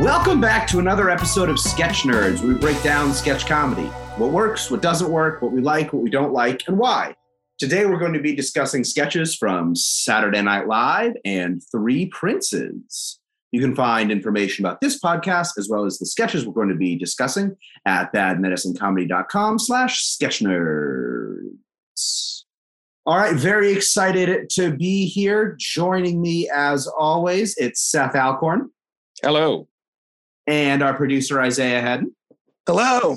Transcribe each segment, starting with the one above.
Welcome back to another episode of Sketch Nerds, where we break down sketch comedy. What works, what doesn't work, what we like, what we don't like, and why. Today we're going to be discussing sketches from Saturday Night Live and Three Princes. You can find information about this podcast as well as the sketches we're going to be discussing at badmedicinecomedy.com slash sketchnerds. All right, very excited to be here. Joining me as always, it's Seth Alcorn. Hello. And our producer, Isaiah Hedden. Hello.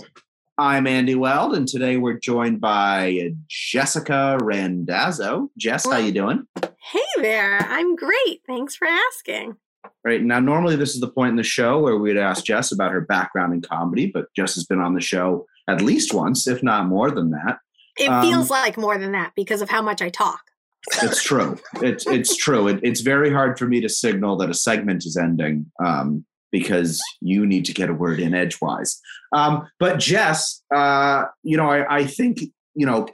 I'm Andy Weld, and today we're joined by Jessica Randazzo. Jess, how you doing? Hey there. I'm great. Thanks for asking. Right now, normally this is the point in the show where we'd ask Jess about her background in comedy, but Jess has been on the show at least once, if not more than that. It um, feels like more than that because of how much I talk. It's true. It's it's true. It, it's very hard for me to signal that a segment is ending um, because you need to get a word in edgewise. Um, but Jess, uh, you know, I, I think you know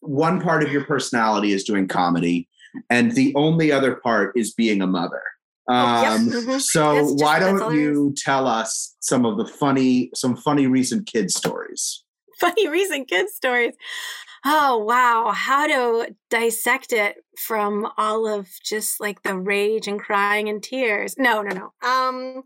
one part of your personality is doing comedy, and the only other part is being a mother. Um, yep. mm-hmm. So just, why don't you tell us some of the funny, some funny recent kid stories? Funny recent kid stories. Oh wow, how to dissect it from all of just like the rage and crying and tears. No, no, no. Um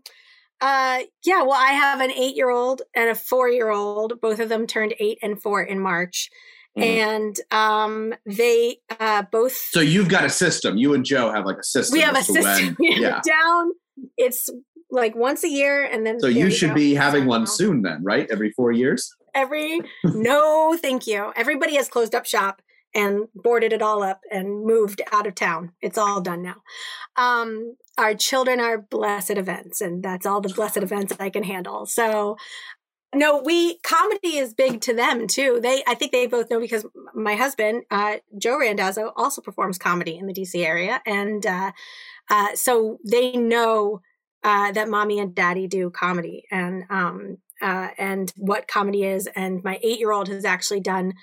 uh, yeah, well, I have an eight year old and a four year old. Both of them turned eight and four in March. Mm. And um, they uh, both. So you've got a system. You and Joe have like a system. We have a system. Yeah. Down. It's like once a year, and then. So you should be having one soon, then, right? Every four years. Every no, thank you. Everybody has closed up shop and boarded it all up and moved out of town. It's all done now. Um, our children are blessed events, and that's all the blessed events I can handle. So, no, we comedy is big to them too. They, I think they both know because my husband, uh, Joe Randazzo, also performs comedy in the DC area, and uh, uh, so they know uh, that mommy and daddy do comedy, and um, uh, and what comedy is. And my eight year old has actually done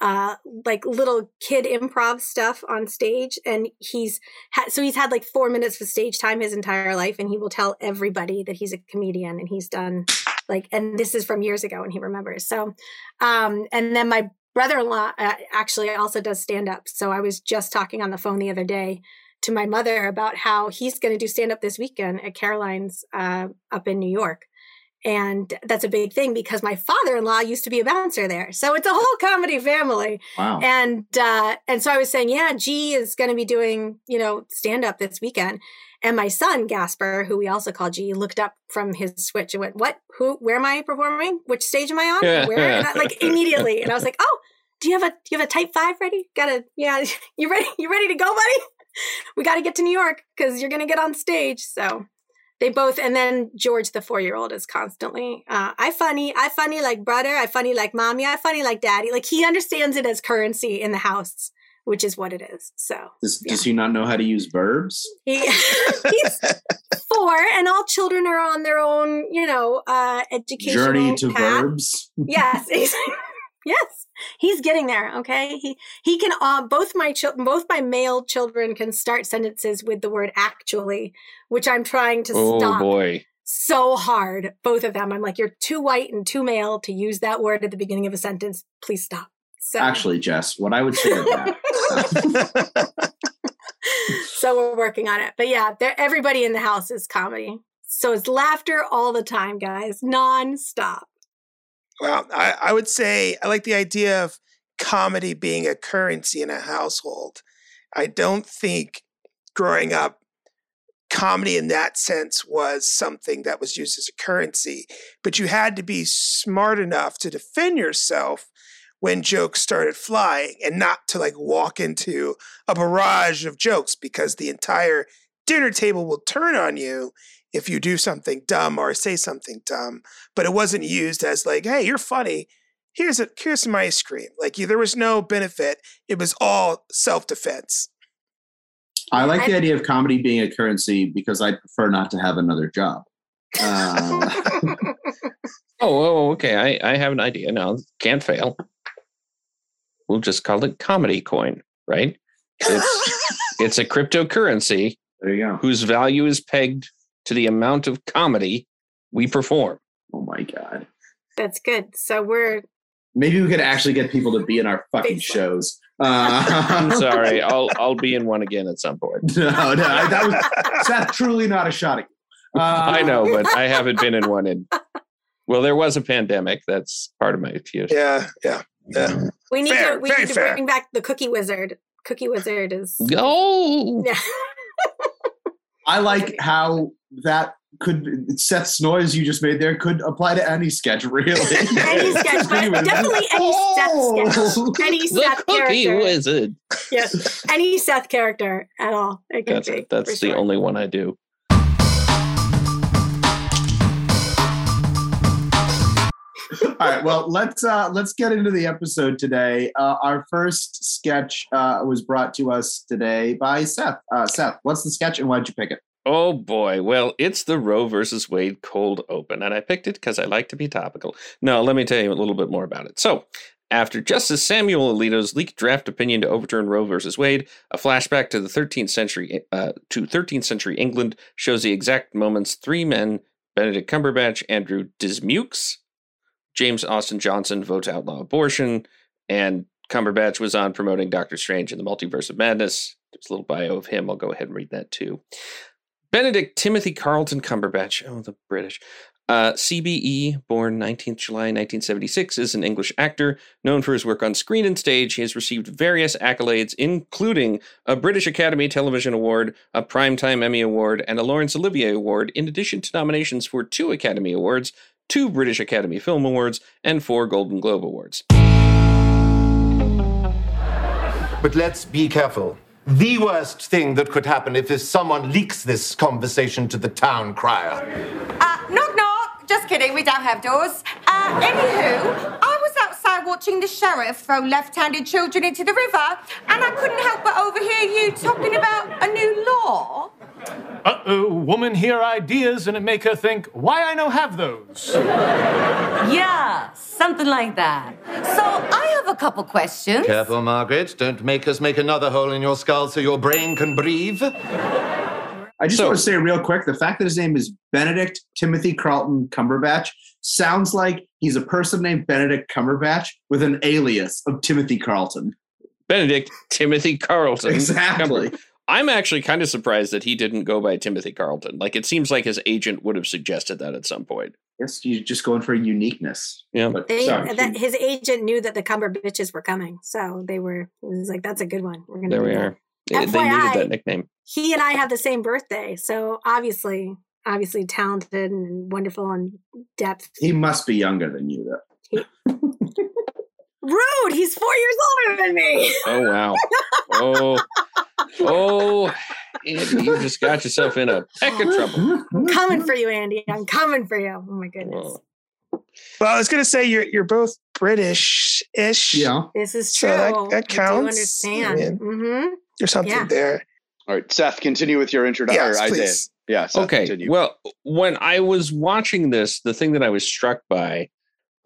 uh like little kid improv stuff on stage and he's had so he's had like four minutes of stage time his entire life and he will tell everybody that he's a comedian and he's done like and this is from years ago and he remembers so um and then my brother-in-law uh, actually also does stand up so i was just talking on the phone the other day to my mother about how he's going to do stand up this weekend at caroline's uh, up in new york and that's a big thing because my father-in-law used to be a bouncer there. So it's a whole comedy family. Wow. and uh, and so i was saying yeah g is going to be doing you know stand up this weekend. And my son gasper who we also call g looked up from his switch and went what? Who where am i performing? Which stage am i on? Where I, like immediately. And i was like oh do you have a do you have a tight five ready? Gotta yeah you ready you ready to go buddy? We got to get to new york because you're gonna get on stage. So they both and then george the four-year-old is constantly uh, i funny i funny like brother i funny like mommy i funny like daddy. Like he understands it as currency in the house which is what it is. So does, yeah. does he not know how to use verbs? He, he's four and all children are on their own you know uh education journey to path. verbs? Yes yes he's getting there okay? He he can uh, both my children both my male children can start sentences with the word actually which i'm trying to oh, stop boy. so hard both of them. I'm like you're too white and too male to use that word at the beginning of a sentence. Please stop. So actually jess what i would say to that so. We're working on it. But yeah everybody in the house is comedy. So it's laughter all the time guys. Non-stop well, I, I would say I like the idea of comedy being a currency in a household. I don't think growing up, comedy in that sense was something that was used as a currency, but you had to be smart enough to defend yourself when jokes started flying and not to like walk into a barrage of jokes because the entire dinner table will turn on you if you do something dumb or say something dumb, but it wasn't used as like, hey, you're funny. Here's a here's some ice cream. Like there was no benefit. It was all self defense. I like the idea of comedy being a currency because I prefer not to have another job. Uh, oh, oh, okay. I, I have an idea now. Can't fail. We'll just call it comedy coin, right? It's it's a cryptocurrency. There you go. Whose value is pegged to the amount of comedy we perform. Oh my god. That's good. So we're Maybe we could actually get people to be in our fucking Facebook. shows. I'm Uh, sorry. I'll I'll be in one again at some point. no, no, I- that was Seth. Truly not a shot at you. Uh, I know, but I haven't been in one in. Well, there was a pandemic. That's part of my excuse. Yeah, yeah, yeah. we need Fair, to we need to fair. bring back the cookie wizard. Cookie wizard is Go. yeah. I like how that could Seth's noise you just made there could apply to any sketch, really. any sketch, but definitely any Seth Oh. sketch. Any The Seth cookie character. wizard. Yes. Any Seth character at all. It could That's be. that's the sure. only one I do. All right, well let's uh let's get into the episode today. Uh, our first sketch uh, was brought to us today by Seth. Uh, Seth, what's the sketch and why'd you pick it? Oh boy. Well, it's the Roe versus Wade cold open, and I picked it because I like to be topical. Now, let me tell you a little bit more about it. So, after Justice Samuel Alito's leaked draft opinion to overturn Roe versus Wade, a flashback to the 13th century uh, to 13th century England shows the exact moments three men, Benedict Cumberbatch, Andrew Dismukes, James Austin Johnson vote to outlaw abortion, and Cumberbatch was on promoting Doctor Strange in the Multiverse of Madness. There's a little bio of him. I'll go ahead and read that too. Benedict Timothy Carlton Cumberbatch, oh, the British. Uh, CBE, born 19th July 1976, is an English actor known for his work on screen and stage. He has received various accolades, including a British Academy Television Award, a Primetime Emmy Award, and a Laurence Olivier Award, in addition to nominations for two Academy Awards, two British Academy Film Awards, and four Golden Globe Awards. But let's be careful. The worst thing that could happen if someone leaks this conversation to the town crier. Uh, knock knock. Just kidding, we don't have doors. Uh, anywho, I was outside watching the sheriff throw left-handed children into the river, and I couldn't help but overhear you talking about a new law. Uh oh, woman hear ideas and it make her think, why I no have those? Yeah, something like that. So I have a couple questions. Careful, Margaret. Don't make us make another hole in your skull so your brain can breathe. I just So- want to say real quick the fact that his name is Benedict Timothy Carlton Cumberbatch sounds like he's a person named Benedict Cumberbatch with an alias of Timothy Carlton. Benedict Timothy Carlton. Exactly. Cumber- I'm actually kind of surprised that he didn't go by Timothy Carlton. Like, it seems like his agent would have suggested that at some point. Yes, you're just going for uniqueness. Yeah. But They, sorry. that, his agent knew that the Cumber bitches were coming, so they were. It was like, "That's a good one. We're gonna." There we that." are. They, they FYI. needed that nickname. He and I have the same birthday, so obviously, obviously talented and wonderful and depth. he must be younger than you, though. Rude. He's four years older than me. Oh, wow. oh, oh, Andy, you just got yourself in a peck of trouble. I'm coming for you, Andy. I'm coming for you. Oh my goodness. Well, I was gonna say you're you're both British-ish. Yeah. This is So true. that- that I do counts. understand. Yeah. hmm There's something Yeah. there. All right, Seth, continue with your introduction. Yes, Isaiah. please. Yeah, Seth, okay. continue. Well, when I was watching this, the thing that I was struck by,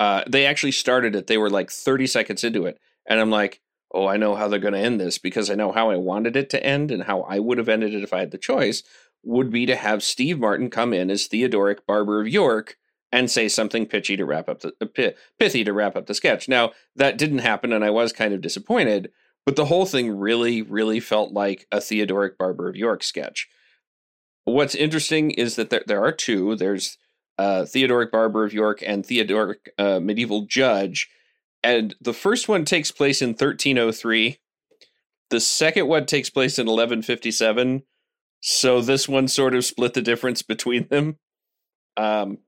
uh, they actually started it. They were like 30 seconds into it. And I'm like, oh, I know how they're going to end this because I know how I wanted it to end and how I would have ended it if I had the choice would be to have Steve Martin come in as Theodoric Barber of York and say something pitchy to wrap up the uh, pithy to wrap up the sketch. Now, that didn't happen and I was kind of disappointed, but the whole thing really really felt like a Theodoric Barber of York sketch. What's interesting is that there, there are two. There's uh, Theodoric Barber of York and Theodoric uh, Medieval Judge. And the first one takes place in 1303. The second one takes place in 1157. So this one sort of split the difference between them. Um,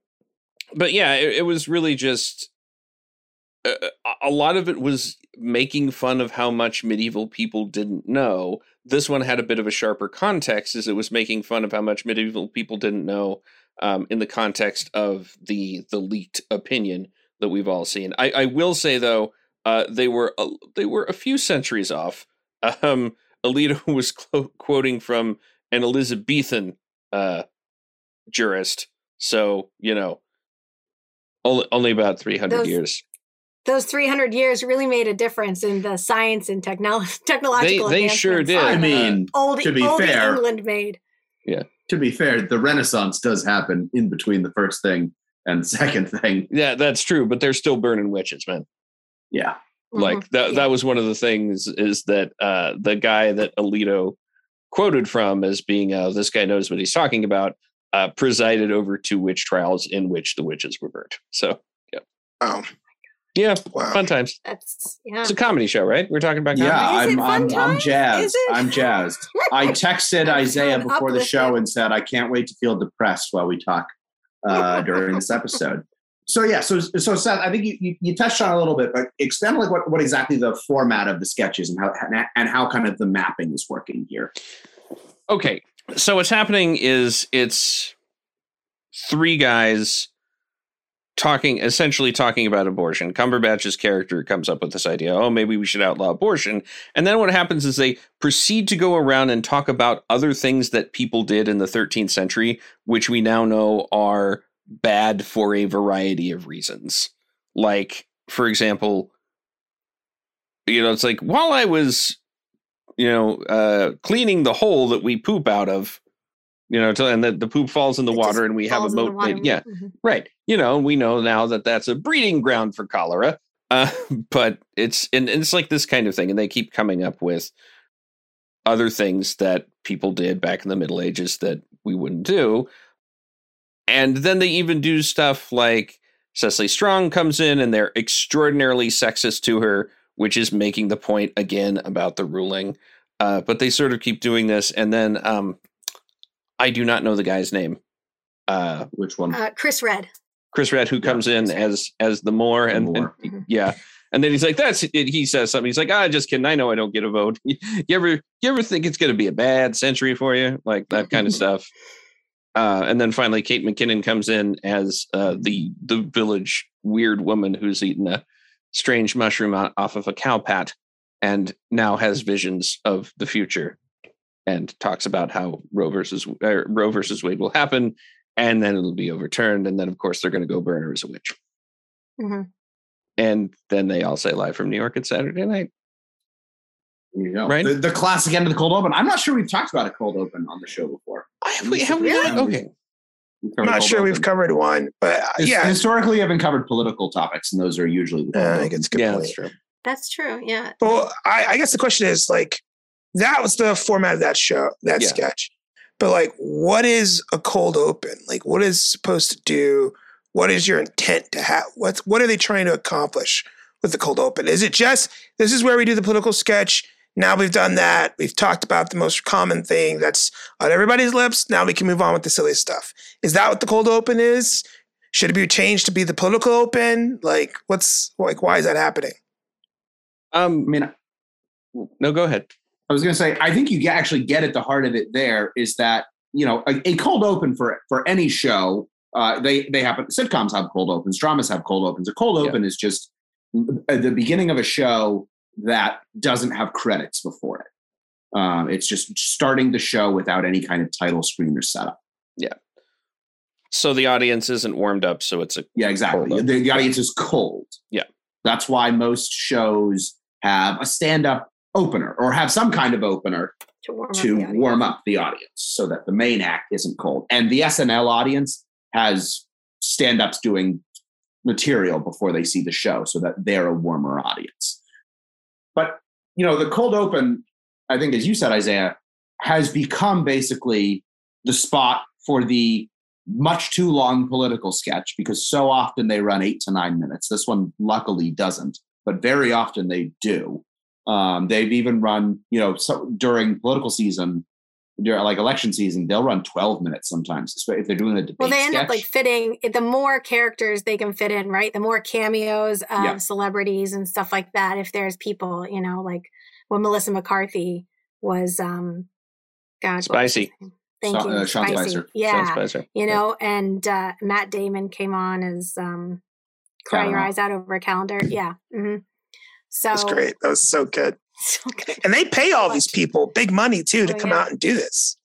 but yeah, it, it was really just uh, a- a lot of it was making fun of how much medieval people didn't know. This one had a bit of a sharper context, as it was making fun of how much medieval people didn't know um, in the context of the the leaked opinion that we've all seen. I, I will say though, uh, they were a, they were a few centuries off. Um, Alito was clo- quoting from an Elizabethan uh, jurist, so you know, only only about three hundred Those- years. Those 300 years really made a difference in the science and technolo- technological they sure did. I that mean, Old, to be old fair- England made. to to be fair, the Renaissance does happen in between the first thing and second thing. Yeah, that's true, but they're still burning witches, man. Yeah. Like Mhm. that Yeah. that was one of the things is that uh the guy that Alito quoted from as being uh this guy knows what he's talking about uh presided over two witch trials in which the witches were burnt. So yeah. Oh, yeah, wow. fun times. That's yeah. It's a comedy show, right? We're talking about Yeah, comedy. Is it I'm I'm, I'm jazzed. I'm jazzed. I texted Isaiah before the show uplifted. and said I can't wait to feel depressed while we talk uh, during this episode. So yeah, so so Seth, I think you, you, you touched on it a little bit, but expand like what, what exactly the format of the sketches and how and how kind of the mapping is working here. Okay. So what's happening is it's three guys talking essentially talking about abortion. Cumberbatch's character comes up with this idea, oh maybe we should outlaw abortion. And then what happens is they proceed to go around and talk about other things that people did in the 13th century which we now know are bad for a variety of reasons. Like for example, you know, it's like while I was you know, uh, cleaning the hole that we poop out of, you know, till, and the, the poop falls in the It water and we have a falls in the moat. water. made- yeah, Mhm. right. You know, we know now that that's a breeding ground for cholera. Uh, but it's and it's like this kind of thing, and they keep coming up with other things that people did back in the Middle Ages that we wouldn't do. And then they even do stuff like Cecily Strong comes in and they're extraordinarily sexist to her, which is making the point again about the ruling. Uh, but they sort of keep doing this. And then um, I do not know the guy's name. Uh, Which one? Uh, Chris Redd. Chris Redd, who comes in as as the Moor, and, and Moor. Mhm. yeah, and then he's like, "That's it." He says something. He's like, "Ah, just kidding. I know I don't get a vote. You ever you ever think it's going to be a bad century for you, like that kind of stuff." Uh, and then finally, Kate McKinnon comes in as uh, the the village weird woman who's eaten a strange mushroom off of a cow pat, and now has visions of the future, and talks about how Roe versus uh, Roe versus Wade will happen, and then it'll be overturned, and then of course they're going to go burn her as a witch, Mhm. and then they all say live from New York at Saturday night. You go. Right. The, the classic end of the cold open. I'm not sure we've talked about a cold open on the show before. Have we? Have we? Really? not? Okay. I'm not cold sure we've covered one, but uh, yeah, Historically, I've been covered political topics, and those are usually the uh, I think it's good Yeah, point. that's true. That's true. Yeah. Well, I, I guess the question is like, that was the format of that show, that Yeah. sketch. But like, what is a cold open? Like, what is supposed to do? What is your intent to have? What's what are they trying to accomplish with the cold open? Is it just this is where we do the political sketch? Now we've done that. We've talked about the most common thing that's on everybody's lips. Now we can move on with the silly stuff. Is that what the cold open is? Should it be changed to be the political open? Like, what's like? Why is that happening? I Um, mean, no, go ahead. I was going to say, I think you actually get at the heart of it. There is that you know a, a cold open for for any show. Uh, they they happen. Sitcoms have cold opens. Dramas have cold opens. A cold Yeah. open is just uh, the beginning of a show that doesn't have credits before it. Um, it's just starting the show without any kind of title screen or setup. Yeah. So the audience isn't warmed up, so it's a Yeah, exactly. The, the audience is cold. Yeah. That's why most shows have a stand up opener or have some kind of opener To warm to up the audience. warm up the audience so that the main act isn't cold. And the SNL audience has stand ups doing material before they see the show so that they're a warmer audience. But, you know, the cold open, I think, as you said, Isaiah, has become basically the spot for the much too long political sketch because so often they run eight to nine minutes. This one luckily doesn't, but very often they do. Um, they've even run, you know, so during political season, during like election season, they'll run 12 minutes sometimes if they're doing a debate Well, they end sketch. up like fitting the more characters they can fit in, right? The more cameos of Yeah. celebrities and stuff like that. If there's people, you know, like when Melissa McCarthy was, um, God, what was his Spicy. Thank Sean- you, uh, Sean Spicy. Spicer. Yeah, Sean Spicer. you know, and uh, Matt Damon came on as um, cry your eyes out over a calendar. Yeah. hmm So That's great. That was so good. So good. And they pay all these people big money too to Oh, come yeah. out and do this.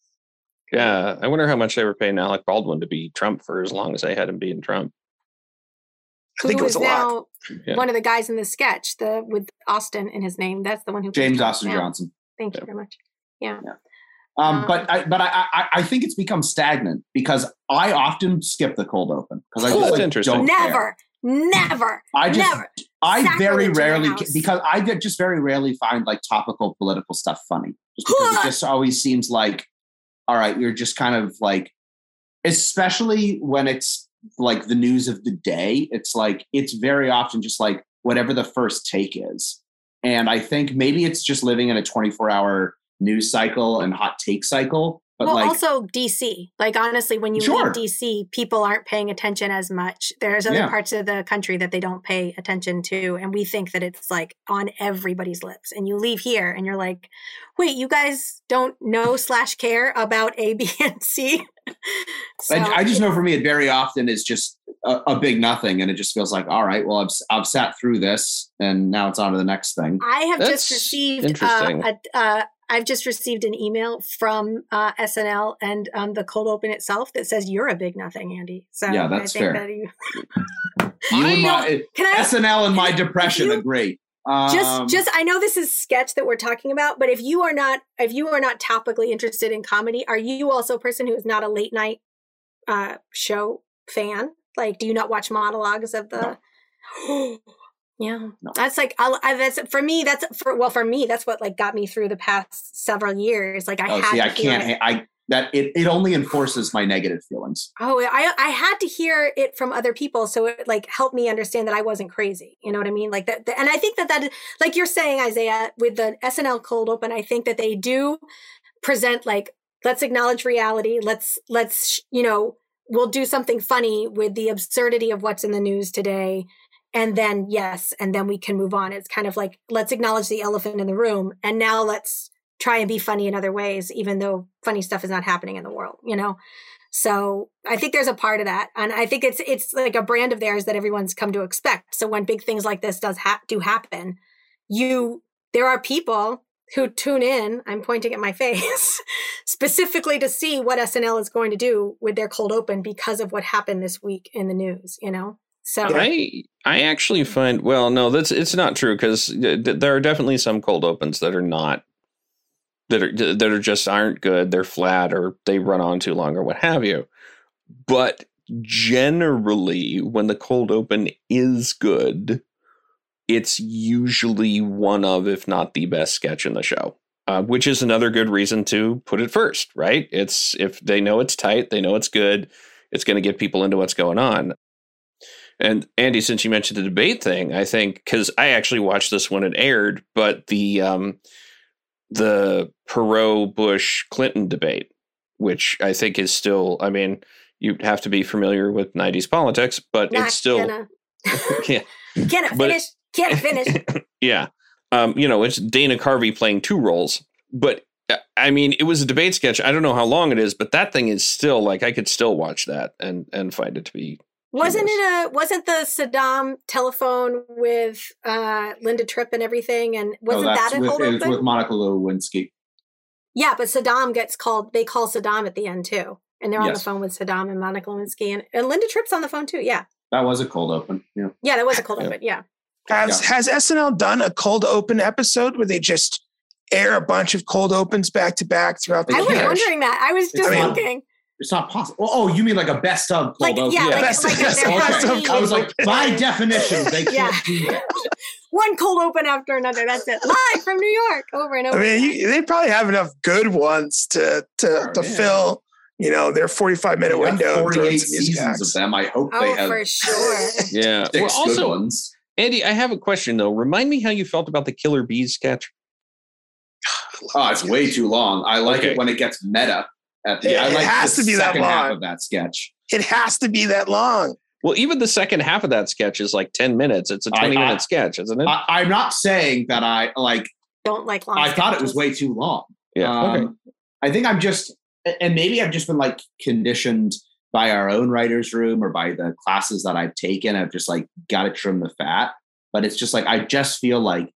Yeah, I wonder how much they were paying Alec Baldwin to be Trump for as long as they had him being Trump. I think who it was is a lot. now Yeah. one of the guys in the sketch, the with Austin in his name. That's the one who James Austin now. Johnson. Thank you Yeah. very much. Yeah. Yeah. Um, No. but I, but I, I, I think it's become stagnant because I often skip the cold open because I just like, interesting. don't care. Never, I just never. I very Sacrilege in the rarely because I just very rarely find like topical political stuff funny. Just because it just always seems like, all right, you're just kind of like, especially when it's like the news of the day. It's like it's very often just like whatever the first take is, and I think maybe it's just living in a 24 hour news cycle and hot take cycle. But well, like, also DC. Like honestly, when you Sure. leave DC, people aren't paying attention as much. There's other Yeah. parts of the country that they don't pay attention to, and we think that it's like on everybody's lips. And you leave here, and you're like, "Wait, you guys don't know slash care about A, B, and C." so, I, I just know for me, it very often is just a, a big nothing, and it just feels like, all right, well, I've I've sat through this, and now it's on to the next thing. I have That's just received uh, interesting. a, uh, I've just received an email from uh, SNL and um, the cold open itself that says you're a big nothing, Andy. So Yeah, that's I think fair. That you, You and my I SNL and my depression you- agree. Um, just just I know this is sketch that we're talking about, but if you are not if you are not topically interested in comedy, are you also a person who is not a late night uh, show fan? Like, do you not watch monologues of the? yeah, No. that's like I, I, that's for me. That's for well for me. That's what like got me through the past several years. Like I oh, had see, I can't. it. I that it, it only enforces my negative feelings. Oh, I I had to hear it from other people, so it like helped me understand that I wasn't crazy. You know what I mean? Like that, and I think that that like you're saying, Isaiah, with the SNL cold open, I think that they do present like let's acknowledge reality. Let's let's you know we'll do something funny with the absurdity of what's in the news today, and then yes, and then we can move on. It's kind of like let's acknowledge the elephant in the room, and now let's try and be funny in other ways, even though funny stuff is not happening in the world. You know. So I think there's a part of that, and I think it's it's like a brand of theirs that everyone's come to expect. So when big things like this does ha- do happen, you there are people who tune in. I'm pointing at my face specifically to see what SNL is going to do with their cold open because of what happened this week in the news. You know, so I I actually find well no that's it's not true because there are definitely some cold opens that are not that are that are just aren't good they're flat or they run on too long or what have you. But generally when the cold open is good it's usually one of if not the best sketch in the show uh, which is another good reason to put it first right? It's if they know it's tight they know it's good it's going to get people into what's going on and Andy, since you mentioned the debate thing, I think because I actually watched this when it aired, but the um, the Perot Bush Clinton debate, which I think is still, I mean, you have to be familiar with '90s politics, but not it's still, gonna, yeah, can't finish, can't finish. yeah. Um, you know, it's Dana Carvey playing two roles, but uh, I mean, it was a debate sketch. I don't know how long it is, but that thing is still like I could still watch that and and find it to be Wasn't it a wasn't the Saddam telephone with uh Linda Tripp and everything and wasn't oh, that that's a with, cold it was open? with Monica Lewinsky. yeah, but Saddam gets called they call Saddam at the end too. And they're on the phone with Saddam and Monica Lewinsky and, and Linda Tripp's on the phone too. Yeah. That was a cold open. Yeah. Yeah, that was a cold Yeah. open. Yeah. Has Yeah. has SNL done a cold open episode where they just air a bunch of cold opens back to back throughout the year? I was wondering that. I was just I mean- thinking. It's not possible. Oh, you mean like a best of cold Like, open? yeah, like- Best, like best, they're best probably- of I was cold like, open. by definition, they can't Yeah. do that. One cold open after another. That's it. Live from New York over and over. I mean, you, they probably have enough good ones to to, Sure, to yeah. fill, you know, their forty five minute window. 48 in some music seasons acts. of them. I hope they oh, have for sure. yeah. six Well, good also, ones. Andy, I have a question though. Remind me how you felt about the Killer Bees sketch. Oh, it's way too long. I like Okay. it when it gets meta at the It- I it like has the to be that second half long. of that sketch. It has to be that long. Well, even the second half of that sketch is like 10 minutes. It's a 20 I- minute sketch, isn't it? I, I'm not saying that I like Don't like long. I thought it was way too long. yeah. okay. Um, I think I'm just, and maybe I've just been like conditioned by our own writers' room or by the classes that I've taken. I've just like got to trim the fat. But it's just like I just feel like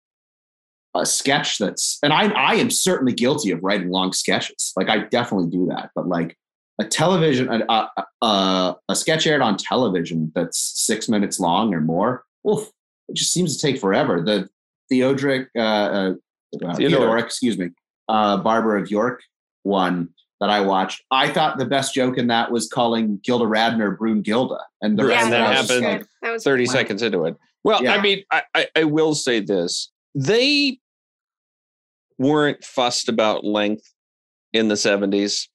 a sketch that's, and I I am certainly guilty of writing long sketches. Like I definitely do that. But like a television, a a, a, a sketch aired on television that's six minutes long or more, oof, it just seems to take forever. The Theodoric, uh, uh, uh, Theodore. Excuse me, uh, Barber of York one that I watched. I thought the best joke in that was calling Gilda Radner Brunegilda, and the Yeah, rest and that happened like, That was 30 Wow. seconds into it. Well, Yeah. I mean, I, I, I will say this. They weren't fussed about length in the 70s.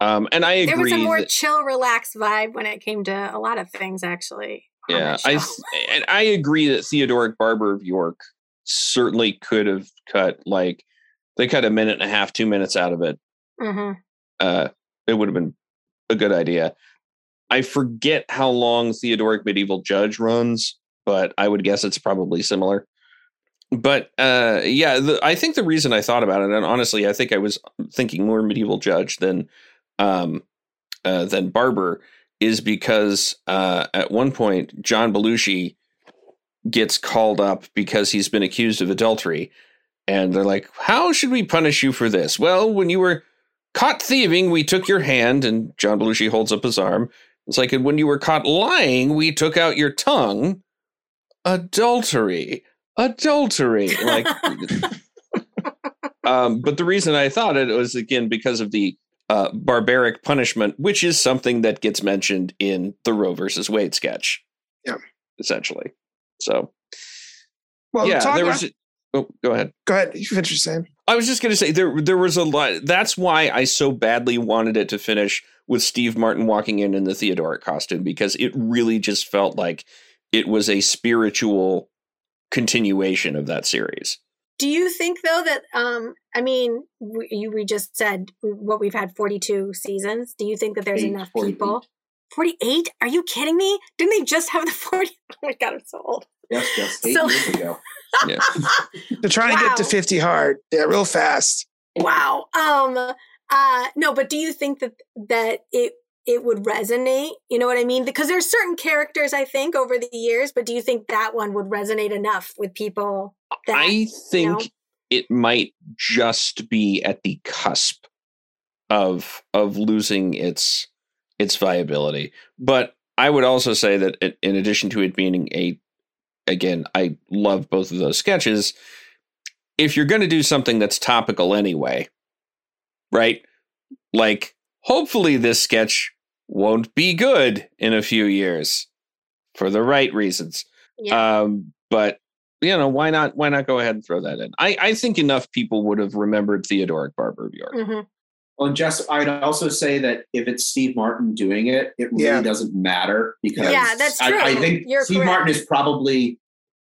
Um, and I agree. there was a more that- chill, relaxed vibe when it came to a lot of things, actually. yeah, I and I agree that Theodoric Barber of York certainly could have cut like they cut a minute and a half, two minutes out of it. Mhm. Uh, it would have been a good idea. I forget how long Theodoric Medieval Judge runs, but I would guess it's probably similar. But uh, yeah, the, I think the reason I thought about it, and honestly, I think I was thinking more Medieval Judge than um, uh, than Barber, is because uh, at one point John Belushi gets called up because he's been accused of adultery, and they're like, "How should we punish you for this?" Well, when you were caught thieving, we took your hand, and John Belushi holds up his arm. It's like, and when you were caught lying, we took out your tongue. Adultery, adultery, like. um, but the reason I thought it was again because of the uh, barbaric punishment, which is something that gets mentioned in the Roe versus Wade sketch. Yeah. essentially. So Well, yeah, there about- was. Oh, go ahead. go ahead. You finish saying. I was just going to say there there was a lot. That's why I so badly wanted it to finish with Steve Martin walking in in the Theodoric costume because it really just felt like it was a spiritual continuation of that series. Do you think though that um I mean we, you, we just said what we've had 42 seasons. Do you think that there's Eight, enough 48. people? 48? Are you kidding me? Didn't they just have the 40? Oh my god, I'm so old. yes, just eight So- years ago. Yeah. They're trying to get to 50 hard. Yeah, real fast. Wow. Um uh no, but do you think that that it it would resonate? You know what I mean? Because there's certain characters I think over the years, but do you think that one would resonate enough with people that I think know? it might just be at the cusp of of losing its its viability. But I would also say that it, in addition to it being a again, I love both of those sketches. If you're going to do something that's topical anyway, right? Like hopefully this sketch won't be good in a few years for the right reasons. yeah. Um, but you know, why not? Why not go ahead and throw that in? I, I think enough people would have remembered Theodoric Barber of York. Mhm. Well, and Jess, I'd also say that if it's Steve Martin doing it, it really Yeah. doesn't matter because Yeah, that's I, I think You're Steve correct. Martin is probably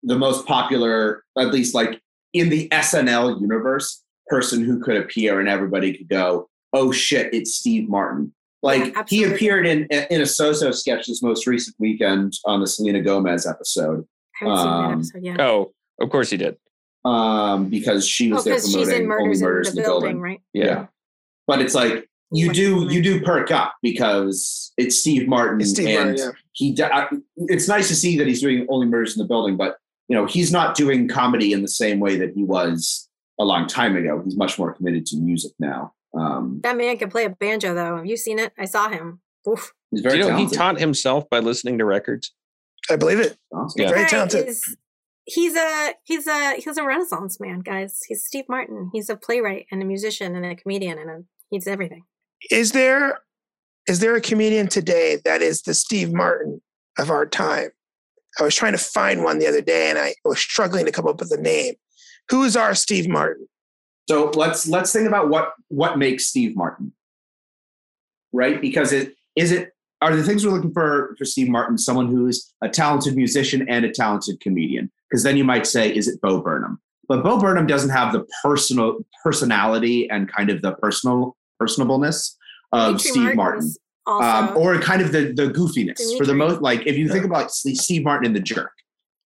the most popular, at least like in the SNL universe, person who could appear and everybody could go, "Oh shit, it's Steve Martin." Like he appeared in in a Soso sketch this most recent weekend on the Selena Gomez episode, I haven't seen that um, episode yet. Oh, of course he did. um, because she Oh, was there because she's promoting in only murders, murders in the building, right? Yeah. Yeah. But it's like you What's do you do perk up because it's Steve Martin It's Steve and Martin, yeah. he d- I- it's nice to see that he's doing only murders in the building but you know he's not doing comedy in the same way that he was a long time ago he's much more committed to music now um That man can play a banjo, though. Have you seen it? I saw him. Oof. he's Do very you know he taught himself by listening to records? I believe it. Awesome. Yeah. Very Guy talented. is- he's a he's a he's a renaissance man, guys. He's Steve Martin. He's a playwright and a musician and a comedian and a, he's everything. Is there is there a comedian today that is the Steve Martin of our time? I was trying to find one the other day and I was struggling to come up with a name. Who is our Steve Martin? So let's let's think about what what makes Steve Martin, right? Because it is it are the things we're looking for for Steve Martin someone who's a talented musician and a talented comedian? Because then you might say, is it Bo Burnham? But Bo Burnham doesn't have the personal personality and kind of the personal personableness of Dimitri Steve Martin. Martin's Also, Um, or kind of the the goofiness for the most like if you think about Steve Martin in the jerk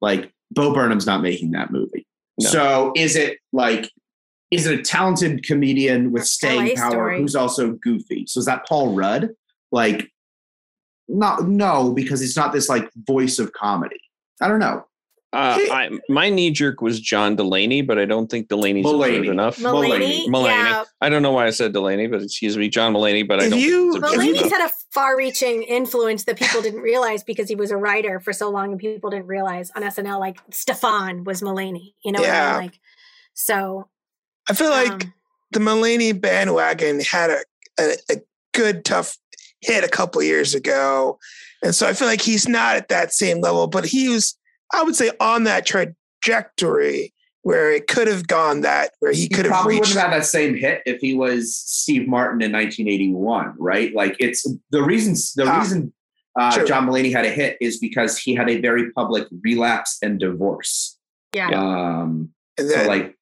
like Bo Burnham's not making that movie No. so is it like is it a talented comedian with staying LA power Story. who's also goofy so is that Paul Rudd like not no because it's not this like voice of comedy I don't know Uh, I, my knee jerk was John Delaney, but I don't think Delaney's Mulaney. enough. Mulaney, Mulaney. yeah. I don't know why I said Delaney, but excuse me, John Mulaney. But I don't. you- think it's if you- approved Mulaney's had a far-reaching influence that people didn't realize because he was a writer for so long, and people didn't realize on SNL like Stefon was Mulaney. You know what I mean? Like, so I feel like um, the Mulaney bandwagon had a, a, a good tough hit a couple years ago, and so I feel like he's not at that same level, but he was, I would say, on that trajectory where it could have gone that where he, He could have probably reached. wouldn't have had that same hit if he was Steve Martin in 1981, right? Like it's the reason the Ah, reason uh. John Mulaney had a hit is because he had a very public relapse and divorce. Yeah. Um, and so like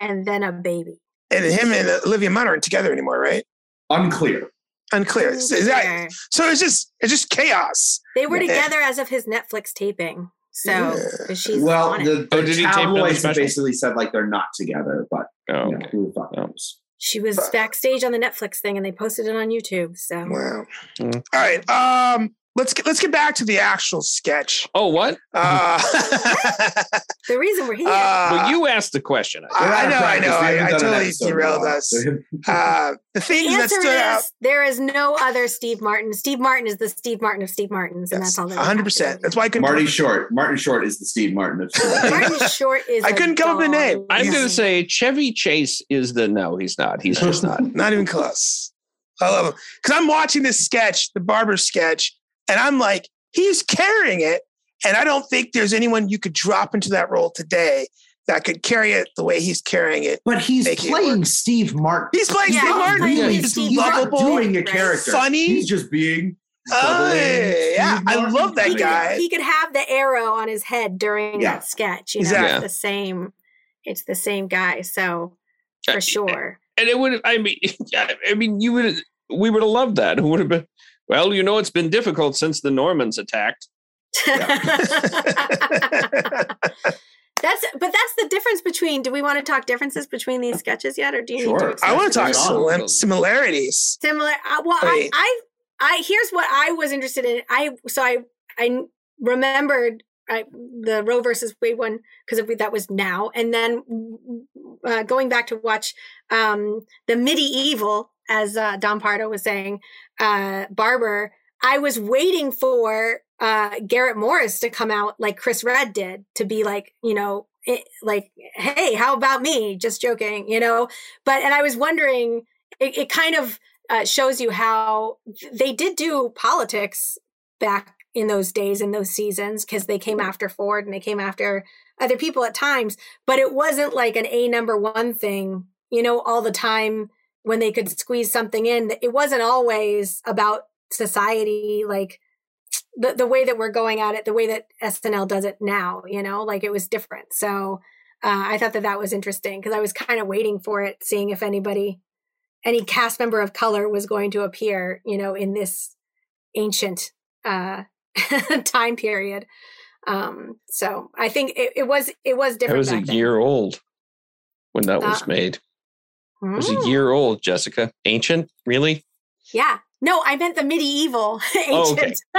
And then a baby. and him and Olivia Munn aren't together anymore, right? unclear. Unclear. Is is that so? It's just it's just chaos. They were Yeah. together as of his Netflix taping. So Yeah. 'cause she's well, on it. the, Oh, the did he tape another tabloids basically said like they're not together, but Oh, you know, okay. who the knows? she was backstage on the Netflix thing and they posted it on YouTube. So Wow. Mm. All right. Um. Let's get let's get back to the actual sketch. Oh, what? Uh, the reason we're here. uh, well, you asked the question. I- We're out of know, I know. I- I totally episode in a derailed us. uh, the the that answer stood out. is there is no other Steve Martin. Steve Martin is the Steve Martin of Steve Martins, and that's all. that we hundred have to percent. That's why I couldn't. Marty Short. Martin Short is the Steve Martin of Martin Short is. I a couldn't come up with a name. I'm going to say Chevy Chase is the no. He's not. He's just not. Not even close. I love him because I'm watching this sketch, the barber sketch, and I'm like, he's carrying it, and I don't think there's anyone you could drop into that role today that could carry it the way he's carrying it. But he's playing. Steve Martin. He's playing Yeah, Steve Martin. playing He's Steve lovable, doing a character. funny. He's just being bubbling oh, yeah, I love that he guy. Could, he could have the arrow on his head during Yeah. that sketch. You know, Exactly. it's the same. It's the same guy. So for sure. and it would. I mean, I mean, you would. We would have loved that. It would have been. Well, you know, it's been difficult since the Normans attacked. that's but that's the difference between. Do we want to talk differences between these sketches yet, or do you need Sure. to? I want to talk Right sim- similarities. similar uh, well I I, I i here's what i was interested in i so i i remembered I, the roe versus wade one because that was now and then uh, going back to watch um the medieval as uh, don pardo was saying uh barber i was waiting for uh garrett morris to come out like chris redd did to be like you know it, like hey how about me? Just joking you know? But and i was wondering it, it kind of uh, shows you how they did do politics back in those days in those seasons because they came after Ford and they came after other people at times, but it wasn't like an A number one thing, you know, all the time when they could squeeze something in. It wasn't always about society, like the, the way that we're going at it, the way that SNL does it now, you know, like it was different. So uh, I thought that that was interesting because I was kind of waiting for it, seeing if anybody any cast member of color was going to appear, you know, in this ancient uh, time period. Um, so I think it, it was it was different different. was a then. year old when that was Uh, made. It was a Mm. year old, Jessica. Ancient, really? Yeah. No, I meant the medieval ancient. Oh, okay. ancient.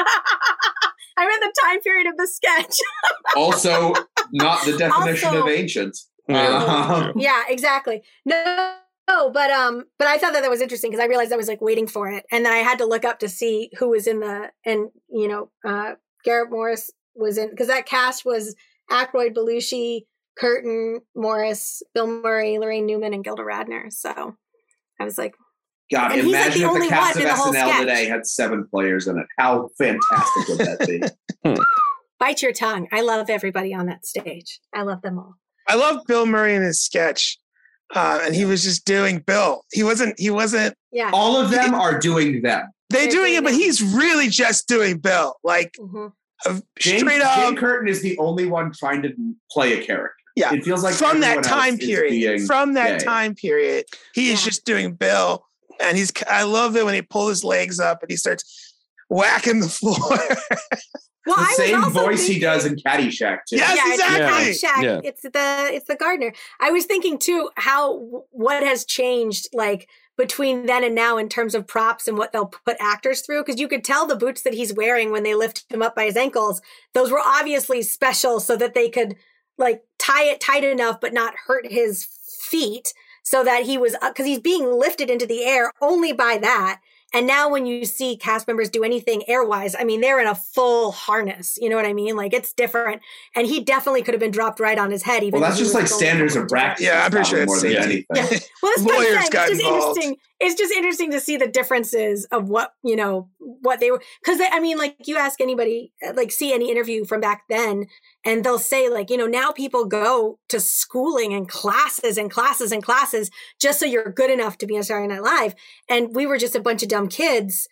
I meant the time period of the sketch. Also, not the definition Also- of ancient. Yeah. Um, yeah, exactly. No, no, but um, but I thought that that was interesting because I realized I was like waiting for it, and then I had to look up to see who was in the and you know, uh, Garrett Morris was in because that cast was Aykroyd, Belushi, Curtin, Morris, Bill Murray, Laraine Newman, and Gilda Radner. So I was like, God, And he's, like, imagine the if only the cast of in the whole SNL today had seven players in it. How fantastic would that be? bite your tongue. I love everybody on that stage. I love them all. I love Bill Murray in his sketch, uh, and he was just doing Bill. He wasn't. He wasn't. Yeah. All of them are doing them. They They're doing doing it, but he's really just doing Bill, like hmm uh, Jane, straight up. Jane Curtin is the only one trying to play a character. Yeah. It feels like from that time period. being- From that yeah, yeah. time period, he is just doing Bill, and he's. I love it when he pulls his legs up and he starts whacking the floor. Well, the I same also voice he does in Caddyshack too. Yes, yeah, exactly. It's Caddyshack. Yeah. It's the it's the gardener. I was thinking too how what has changed like between then and now in terms of props and what they'll put actors through because you could tell the boots that he's wearing when they lift him up by his ankles those were obviously special so that they could like tie it tight enough but not hurt his feet so that he was uh, because he's being lifted into the air only by that And now when you see cast members do anything airwise, I mean, they're in a full harness. You know what I mean? Like it's different. And he definitely could have been dropped right on his head. Even Well, that's if he just like standards of practice. Yeah, I'm pretty sure more it's than anything. Well, that's what I'm Lawyers saying. got It's involved. interesting. It's just interesting to see the differences of what you know what they were. Because I mean, like you ask anybody, uh, like see any interview from back then, and they'll say like, you know, now people go to schooling and classes and classes and classes just so you're good enough to be on Saturday Night Live. And we were just a bunch of dumb kids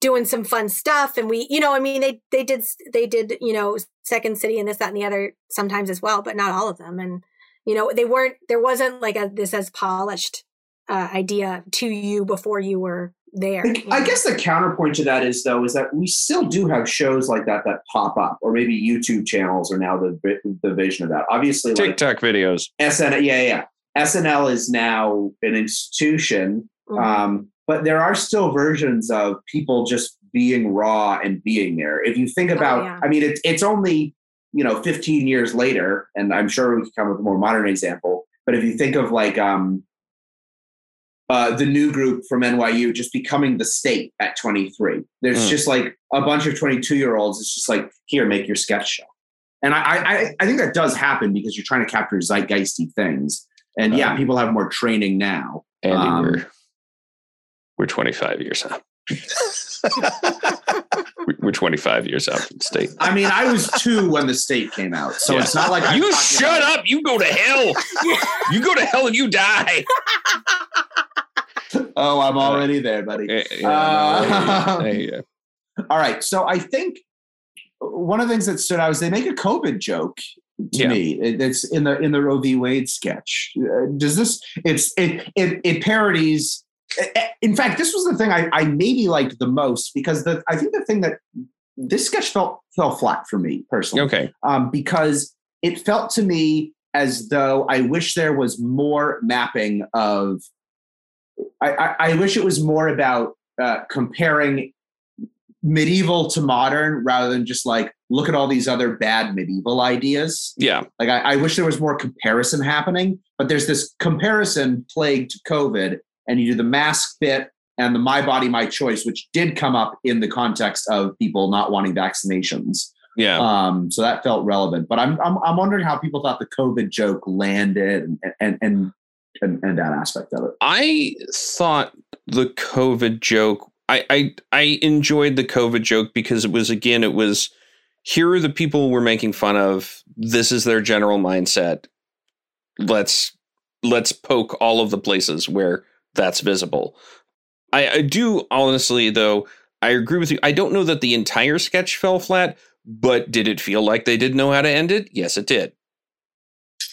doing some fun stuff and we you know i mean they they did they did you know second city and this that and the other sometimes as well but not all of them and you know they weren't there wasn't like a this as polished uh, idea to you before you were there The- I know? guess the counterpoint to that is though is that we still do have shows like that that pop up, or maybe YouTube channels are now the the vision of that. Obviously, like TikTok videos. SN, yeah, yeah, SNL is now an institution, Mhm. um, but there are still versions of people just being raw and being there. If you think Oh, about, yeah. I mean, it's it's only you know 15 years later, and I'm sure we can come up with a more modern example. But if you think of like um, uh, the new group from NYU just becoming the state at 23. There's Mm. just like a bunch of 22 year olds. It's just like, here, make your sketch show. And I, I, I think that does happen because you're trying to capture zeitgeisty things. And yeah, Um, people have more training now. Andy, Um, we're we're 25 years out. We- we're 25 years out from state. I mean, I was two when the state came out. So Yeah. it's not like you shut up. You go to hell. You go to hell and you die. Oh, I'm already there, buddy. Yeah, Uh, All right. So I think one of the things that stood out is they make a COVID joke to Yeah. me. It- It's in the in the Roe v. Wade sketch. Uh, Does this? It's it it, it parodies. In fact, this was the thing I, I maybe liked the most because the I think the thing that this sketch felt fell flat for me personally okay. um, because it felt to me as though I wish there was more mapping of. I, I, I wish it was more about uh, comparing medieval to modern rather than just like look at all these other bad medieval ideas. Yeah. Like I, I wish there was more comparison happening, but there's this comparison plagued COVID, and you do the mask bit and the my body my choice, which did come up in the context of people not wanting vaccinations. Yeah. Um, so that felt relevant. But I'm, I'm I'm wondering how people thought the COVID joke landed and and and and, and that aspect of it. I thought the COVID joke. I, I I enjoyed the COVID joke because it was again it was here are the people we're making fun of. This is their general mindset. Let's let's poke all of the places where that's visible. I, I do honestly though. I agree with you. I don't know that the entire sketch fell flat, but did it feel like they didn't know how to end it? Yes, it did.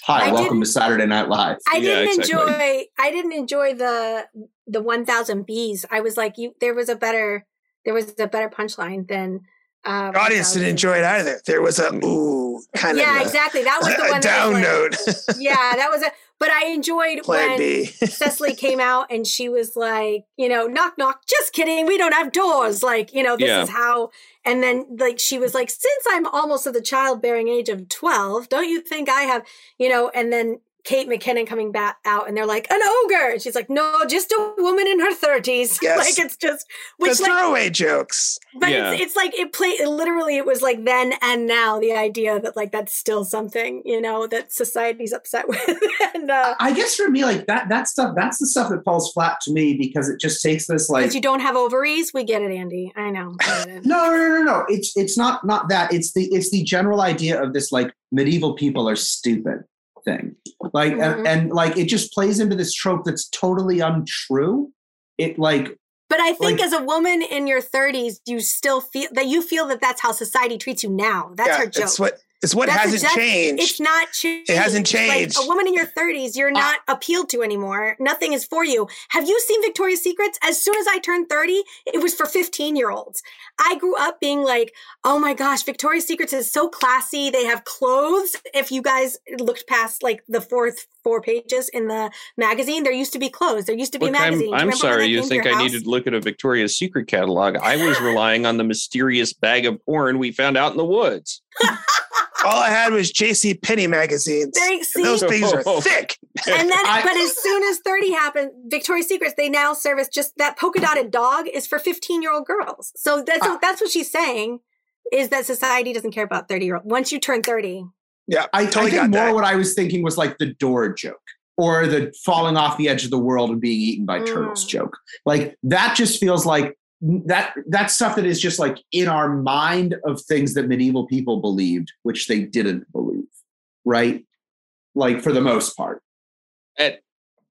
Hi, I welcome to Saturday Night Live. I Yeah, didn't exactly. enjoy. I didn't enjoy the the one thousand bees. I was like, you. There was a better. There was a better punchline than. Uh, The audience didn't enjoy it either. There was a ooh kind Yeah, of a, exactly. That was the a one. that down was like- note. Yeah, that was a. But I enjoyed Plan when Cecily came out and she was like, you know, knock knock. Just kidding. We don't have doors. Like, you know, this Yeah. is how. And then like she was like, since I'm almost of the childbearing age of twelve, don't you think I have, you know? And then Kate McKinnon coming back out and they're like an ogre. And she's like, no, just a woman in her thirties. Yes. like it's just The which like throwaway jokes. but Yeah. it's, it's like it played literally it was like then and now the idea that like that's still something you know that society's upset with and uh I guess for me, like that that stuff, that's the stuff that falls flat to me because it just takes this like because you don't have ovaries we get it andy i know I get it. No, no, no, no, no. It's it's not not that. It's the it's the general idea of this like medieval people are stupid thing. Like Mhm. and, and like it just plays into this trope that's totally untrue. It like but i think Like- as a woman in your 30s you still feel that you feel that that's how society treats you now that's yeah, her joke it's what it's what That's hasn't exact- changed. It's not changed. It hasn't Like, changed. a woman in your 30s, you're uh, not appealed to anymore. Nothing is for you. Have you seen Victoria's Secrets? As soon as I turned 30, it was for 15 year olds. I grew up being like, oh my gosh, Victoria's Secrets is so classy. They have clothes. If you guys looked past like the fourth four pages in the magazine, there used to be clothes. There used to be Look, magazines. I'm, I'm remember sorry. You think I house? needed to look at a Victoria's Secret catalog? I was relying on the mysterious bag of porn we found out in the woods. All I had was J.C. Penney magazines. They see, those things are thick. and then, I- but as soon as 30 happened, Victoria's Secrets, they now service just that polka dotted dog is for 15 year old girls. So that's, Uh, that's what she's saying is that society doesn't care about 30 year old. Once you turn 30, Yeah, I, totally I think got more that. what I was thinking was like the door joke or the falling off the edge of the world and being eaten by turtles Mm. joke. Like that just feels like that that's stuff that is just like in our mind of things that medieval people believed, which they didn't believe. Right? Like for the most part. At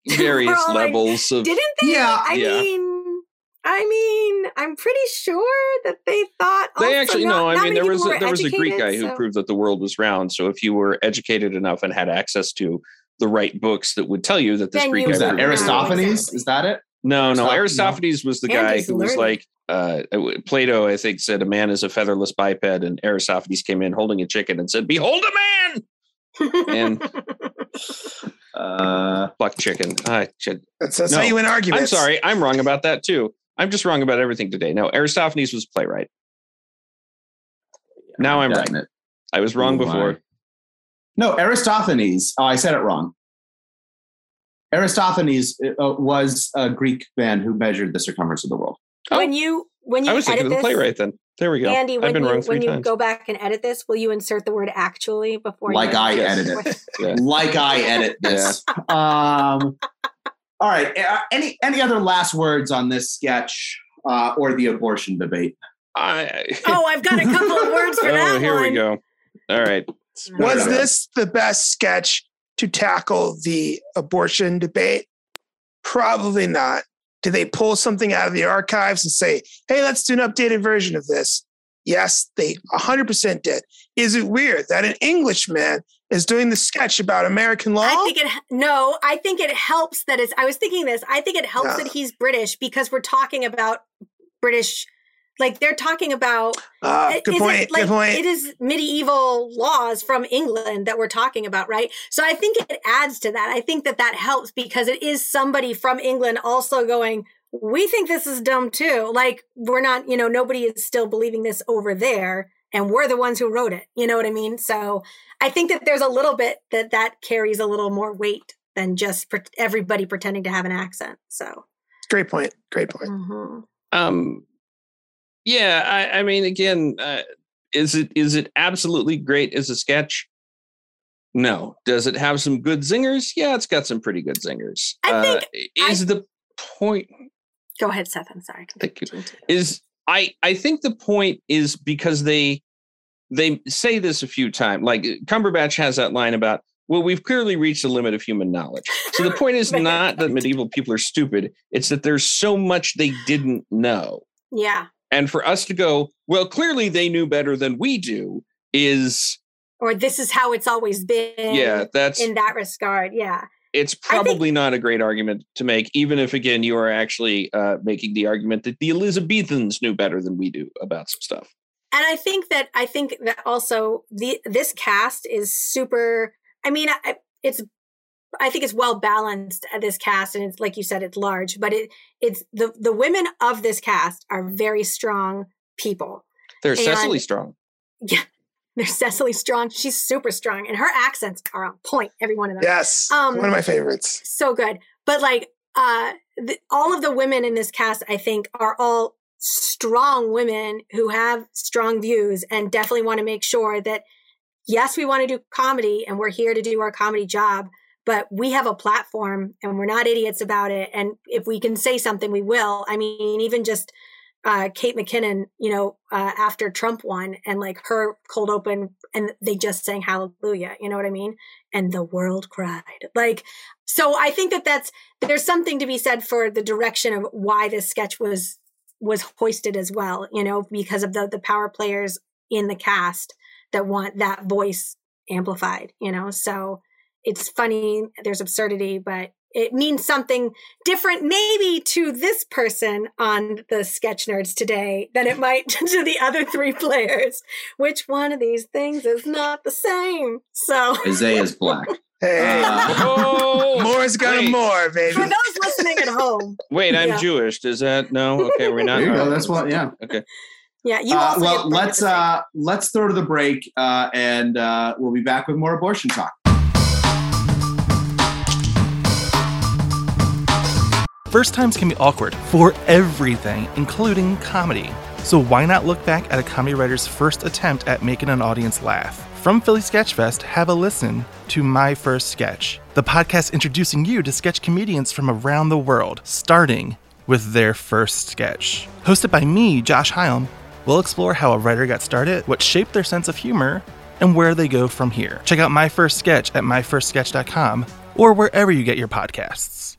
various all like, levels of didn't they? Yeah, I yeah. mean, I mean, I'm pretty sure that they thought they also actually not- no i mean there was a, were there was a greek guy educated, who so- proved that the world was round so if you were educated enough and had access to the right books that would tell you that this Then greek you guy Who's that? Yeah, proved it was round. Aristophanes? exactly. Is that it? No no Aristophanes? aristophanes was the And guy he's who was like uh plato i think said a man is a featherless biped and aristophanes came in holding a chicken and said behold a man and Uh plucked chicken ah, shit. That's, that's No, how you win arguments. i'm sorry i'm wrong about that too i'm just wrong about everything today no aristophanes was playwright now i'm right it. i was wrong Who am I? before No, Aristophanes. Oh, I said it wrong. Eratosthenes uh, was a Greek man who measured the circumference of the world. when you when you I was thinking edit of the this, playwright then. There we go. Andy, I've when been you wrong three when you times. go back and edit this, will you insert the word actually before? Like you I Yes. edit it. Yeah. Like I edit this. um, all right. Uh, any any other last words on this sketch uh, or the abortion debate? I, Oh, I've got a couple of words for oh, that here one. we go. All right. Was this the best sketch to tackle the abortion debate? Probably not. Do they pull something out of the archives and say, hey, let's do an updated version of this? Yes, they 100% did. Is it weird that an Englishman is doing the sketch about American law? I think it no. I think it helps that it's. I was thinking this. I think it helps that he's British because we're talking about British. Like they're talking about. It- good point. It, like, good point. It is medieval laws from England that we're talking about, right? So I think it adds to that. I think that that helps because it is somebody from England also going. We think this is dumb too. Like we're not, you know, nobody is still believing this over there, and we're the ones who wrote it. You know what I mean? So I think that there's a little bit that that carries a little more weight than just pre- everybody pretending to have an accent. So. Great point. Great point. mhm. Um, yeah, I, I mean, again, uh, is it is it absolutely great as a sketch? No. Does it have some good zingers? Yeah, it's got some pretty good zingers. I think uh, is the point Go ahead, Seth. I'm sorry. Thank you. is I I think the point is because they they say this a few times. Like Cumberbatch has that line about, well, we've clearly reached the limit of human knowledge. So the point is not that medieval people are stupid; it's that there's so much they didn't know, Yeah. And for us to go, well, clearly they knew better than we do, is Or this is how it's always been. yeah, that's In that regard, yeah. it's I think- probably not a great argument to make, even if again you are actually uh, making the argument that the Elizabethans knew better than we do about some stuff. And I think that I think that also the this cast is super. I mean, I, it's I think it's well balanced this cast, and it's like you said, it's large, but it it's the the women of this cast are very strong people. There's And- Cecily Strong. Yeah, they're Cecily Strong. She's super strong, and her accents are on point. Every one of them. Yes. Um, one of my favorites. so good but like uh the, all of the women in this cast i think are all strong women who have strong views and definitely want to make sure that yes we want to do comedy and we're here to do our comedy job but we have a platform and we're not idiots about it and if we can say something we will i mean even just uh, Kate McKinnon, you know, uh, after Trump won and like her cold open and they just sang hallelujah, you know what I mean? And the world cried. Like, so I think that that's, there's something to be said for the direction of why this sketch was, was hoisted as well, you know, because of the, the power players in the cast that want that voice amplified, you know? So it's funny, there's absurdity, but it means something different maybe to this person on the sketch nerds today than it might to the other three players which one of these things is not the same so Isaiah's black. Hey, Uh, Oh, more's got wait. a more, baby. for those listening at home Wait, I'm Yeah. Jewish. Does that no? Okay, we're not. there you go. right. That's what. Yeah. Okay. Yeah, you Uh, also well, let's uh, let's throw to the break, uh, and uh, we'll be back with more abortion talk. First times can be awkward for everything, including comedy. So why not look back at a comedy writer's first attempt at making an audience laugh? From Philly Sketchfest, have a listen to My First Sketch, the podcast introducing you to sketch comedians from around the world, starting with their first sketch. Hosted by me, Josh Hyam, we'll explore how a writer got started, what shaped their sense of humor, and where they go from here. Check out My First Sketch at myfirstsketch.com or wherever you get your podcasts.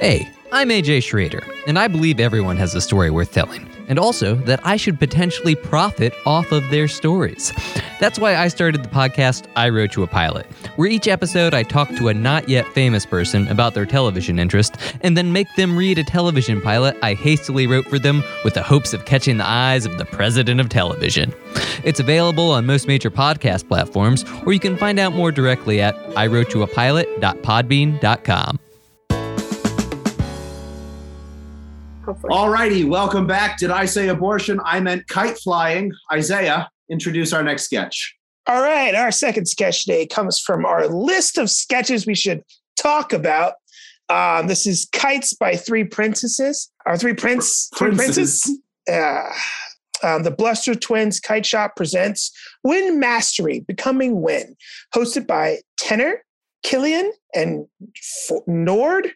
Hey, I'm AJ Schrader, and I believe everyone has a story worth telling, and also that I should potentially profit off of their stories. That's why I started the podcast I Wrote You a Pilot, where each episode I talk to a not yet famous person about their television interest, and then make them read a television pilot I hastily wrote for them with the hopes of catching the eyes of the president of television. It's available on most major podcast platforms, or you can find out more directly at iwroteyouapilot.podbean.com. Hopefully. Alrighty, welcome back. Did I say abortion? I meant kite flying. Isaiah, introduce our next sketch. All right, our second sketch today comes from our list of sketches we should talk about. Um, this is Kites by Three Princesses. Our three prince, three Princes. princes. Uh, um, the Bluster Twins Kite Shop presents Win Mastery, Becoming Win, hosted by Tenor, Killian, and F- Nord,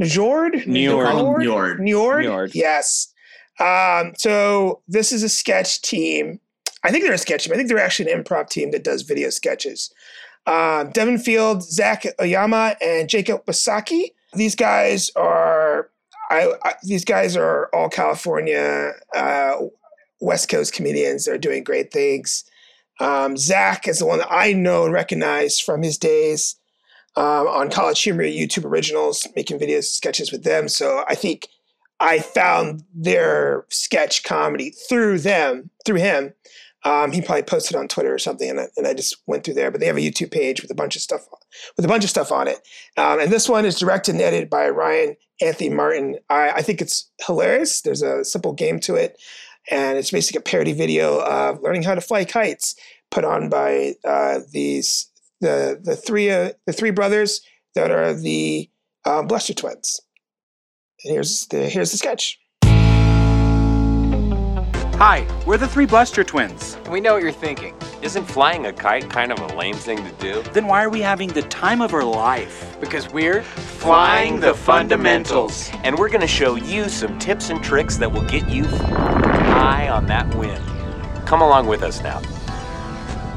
Njord, Njord. Call him Njord, Njord. Njord. Njord. Yes. Um, so this is a sketch team. I think they're a sketch team. I think they're actually an improv team that does video sketches. Um, Devin Field, Zach Oyama, and Jacob Basaki. These guys are, I, I these guys are all California, uh, West Coast comedians. They're doing great things. Um, Zach is the one that I know and recognize from his days um, on College Humor YouTube Originals, making videos, sketches with them. So I think I found their sketch comedy through them, through him. Um, he probably posted on Twitter or something, and I, and I just went through there. But they have a YouTube page with a bunch of stuff, with a bunch of stuff on it. Um, and this one is directed and edited by Ryan Anthony Martin. I, I think it's hilarious. There's a simple game to it, and it's basically a parody video of learning how to fly kites, put on by uh, these the the three uh, the three brothers that are the um, Bluster twins. And here's the here's the sketch. Hi, we're the three Bluster twins. We know what you're thinking. Isn't flying a kite kind of a lame thing to do? Then why are we having the time of our life? Because we're flying the fundamentals. And we're going to show you some tips and tricks that will get you high on that wind. Come along with us now.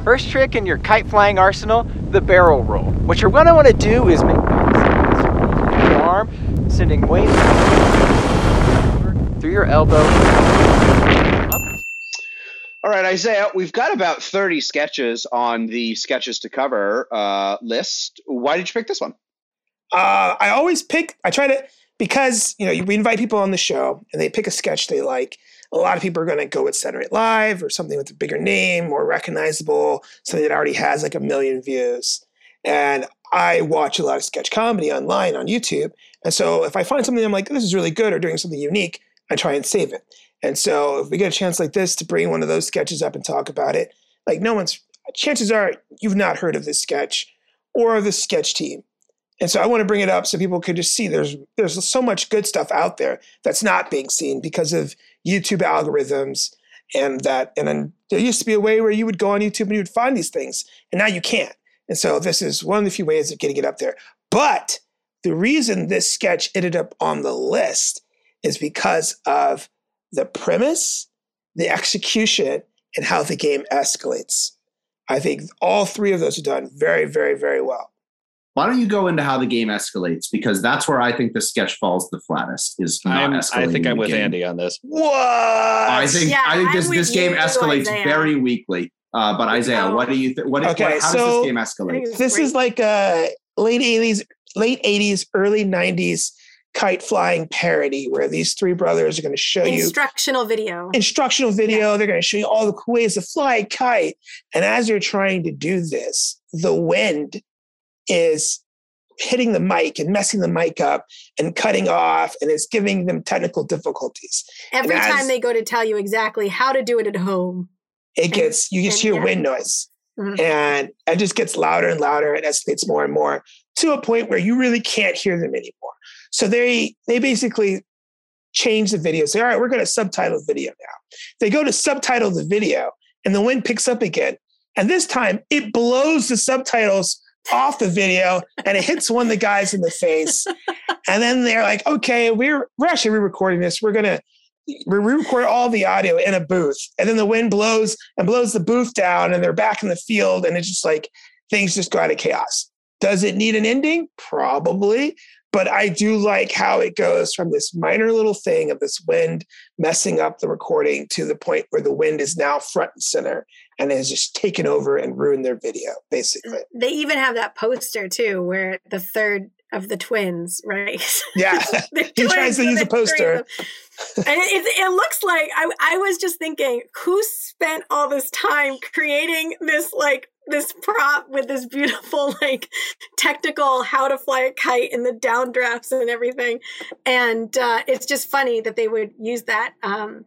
First trick in your kite flying arsenal, the barrel roll. What you're gonna wanna do is make your arm, sending weight through your elbow. All right, Isaiah, we've got about 30 sketches on the sketches to cover uh, list. Why did you pick this one? Uh, I always pick. I try to because you know we invite people on the show and they pick a sketch they like. A lot of people are going to go with Saturday Live or something with a bigger name, more recognizable, something that already has like a million views. And I watch a lot of sketch comedy online on YouTube. And so if I find something I'm like, this is really good or doing something unique, I try and save it. And so if we get a chance like this to bring one of those sketches up and talk about it, like no one's chances are you've not heard of this sketch or the sketch team. And so I want to bring it up so people could just see there's there's so much good stuff out there that's not being seen because of YouTube algorithms and that and then there used to be a way where you would go on YouTube and you would find these things and now you can't. And so this is one of the few ways of getting it up there. But the reason this sketch ended up on the list is because of the premise, the execution, and how the game escalates. I think all three of those are done very, very, very well. Why don't you go into how the game escalates? Because that's where I think the sketch falls the flattest. Is not I'm, escalating. I think I'm with game. Andy on this. What? I think Yeah, I think this this game escalates Isaiah. very weakly. Uh, but Isaiah, what do you think? What, Okay, what how does so- this game escalate? This is like a late 80s, late 80s, early 90s kite flying parody where these three brothers are going to show you Instructional video. instructional video. They're going to show you all the ways to fly a kite. And as you're trying to do this, the wind is hitting the mic and messing the mic up and cutting off, and it's giving them technical difficulties. Every as time they go to tell you exactly how to do it at home. it gets, you just hear yeah. wind noise, Mhm. and it just gets louder and louder. It escalates more and more to a point where you really can't hear them anymore. So they they basically change the video. Say, all right, we're going to subtitle the video now. They go to subtitle the video, and the wind picks up again. And this time, it blows the subtitles off the video, and it hits one of the guys in the face. And then they're like, okay, we're we're actually re-recording this. We're gonna we re-record all the audio in a booth. And then the wind blows and blows the booth down, and they're back in the field, and it's just like things just go out of chaos. Does it need an ending? Probably. But I do like how it goes from this minor little thing of this wind messing up the recording to the point where the wind is now front and center and it has just taken over and ruined their video, basically. They even have that poster too, where the third of the twins, right? Yeah. He tries to use a there's three of poster. and it, it, it looks like I, I was just thinking, who spent all this time creating this like this prop with this beautiful like technical how to fly a kite and the downdrafts and everything, and uh, it's just funny that they would use that. Um,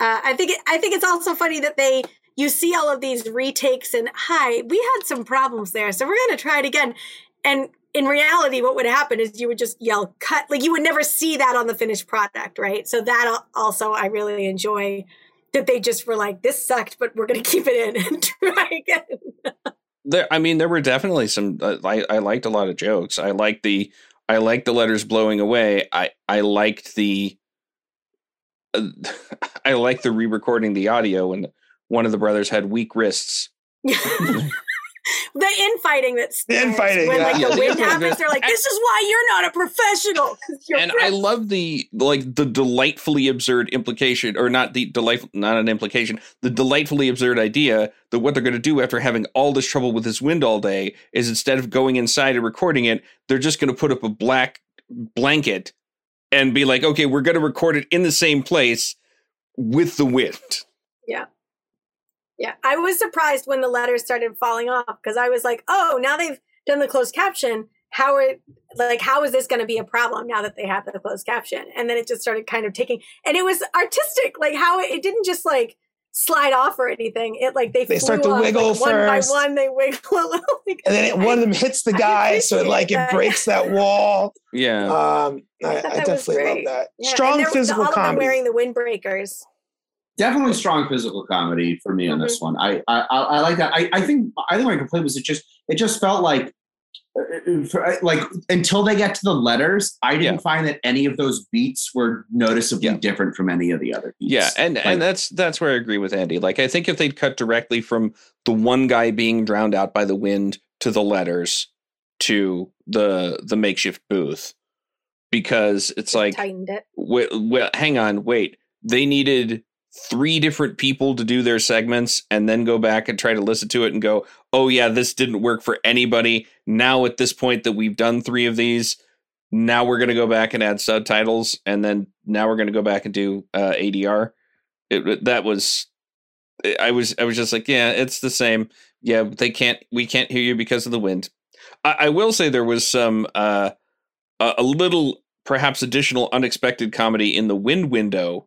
uh, I think it, I think it's also funny that they you see all of these retakes and hi, we had some problems there, so we're going to try it again. And in reality, what would happen is you would just yell cut, like you would never see that on the finished product, right? So that also I really enjoy that they just were like, this sucked, but we're going to keep it in and try again. There, I mean, there were definitely some. Uh, I I liked a lot of jokes. I liked the I liked the letters blowing away. I I liked the uh, I liked the re-recording the audio when one of the brothers had weak wrists. the infighting that's The infighting, when yeah. like the the wind happens, they're like, this is why you're not a professional you're and I love the like the delightfully absurd implication, or not the delightful, not an implication, the delightfully absurd idea that what they're going to do after having all this trouble with this wind all day is instead of going inside and recording it, they're just going to put up a black blanket and be like, okay, we're going to record it in the same place with the wind. Yeah. Yeah. I was surprised when the letters started falling off because I was like, oh, now they've done the closed caption. How are like how is this going to be a problem now that they have the closed caption? And then it just started kind of taking and it was artistic, like how it, it didn't just like slide off or anything. It like they They start flew to off, wiggle like, one by one. They wiggle a little. Like, And then it, one of them hits the guy, so it like it breaks that wall. Yeah. Um, I, thought I definitely love that. Yeah, and Strong there was physical all of them comedy. wearing the windbreakers. Definitely strong physical comedy for me on Mm-hmm. this one. I, I I I like that. I, I think I think my complaint was it just it just felt like uh, like until they get to the letters, I didn't find that any of those beats were noticeably different from any of the other beats. Yeah, and Like, and that's that's where I agree with Andy. Like I think if they'd cut directly from the one guy being drowned out by the wind to the letters to the the makeshift booth, because it's like Tightened it. wait, well, hang on, wait. They needed three different people to do their segments and then go back and try to listen to it and go, oh, yeah, this didn't work for anybody. Now, at this point that we've done three of these, now we're going to go back and add subtitles. And then now we're going to go back and do uh, ADR. It, that was, I was, I was just like, yeah, it's the same. Yeah, they can't, we can't hear you because of the wind. I, I will say there was some, uh, a, a little perhaps additional unexpected comedy in the wind window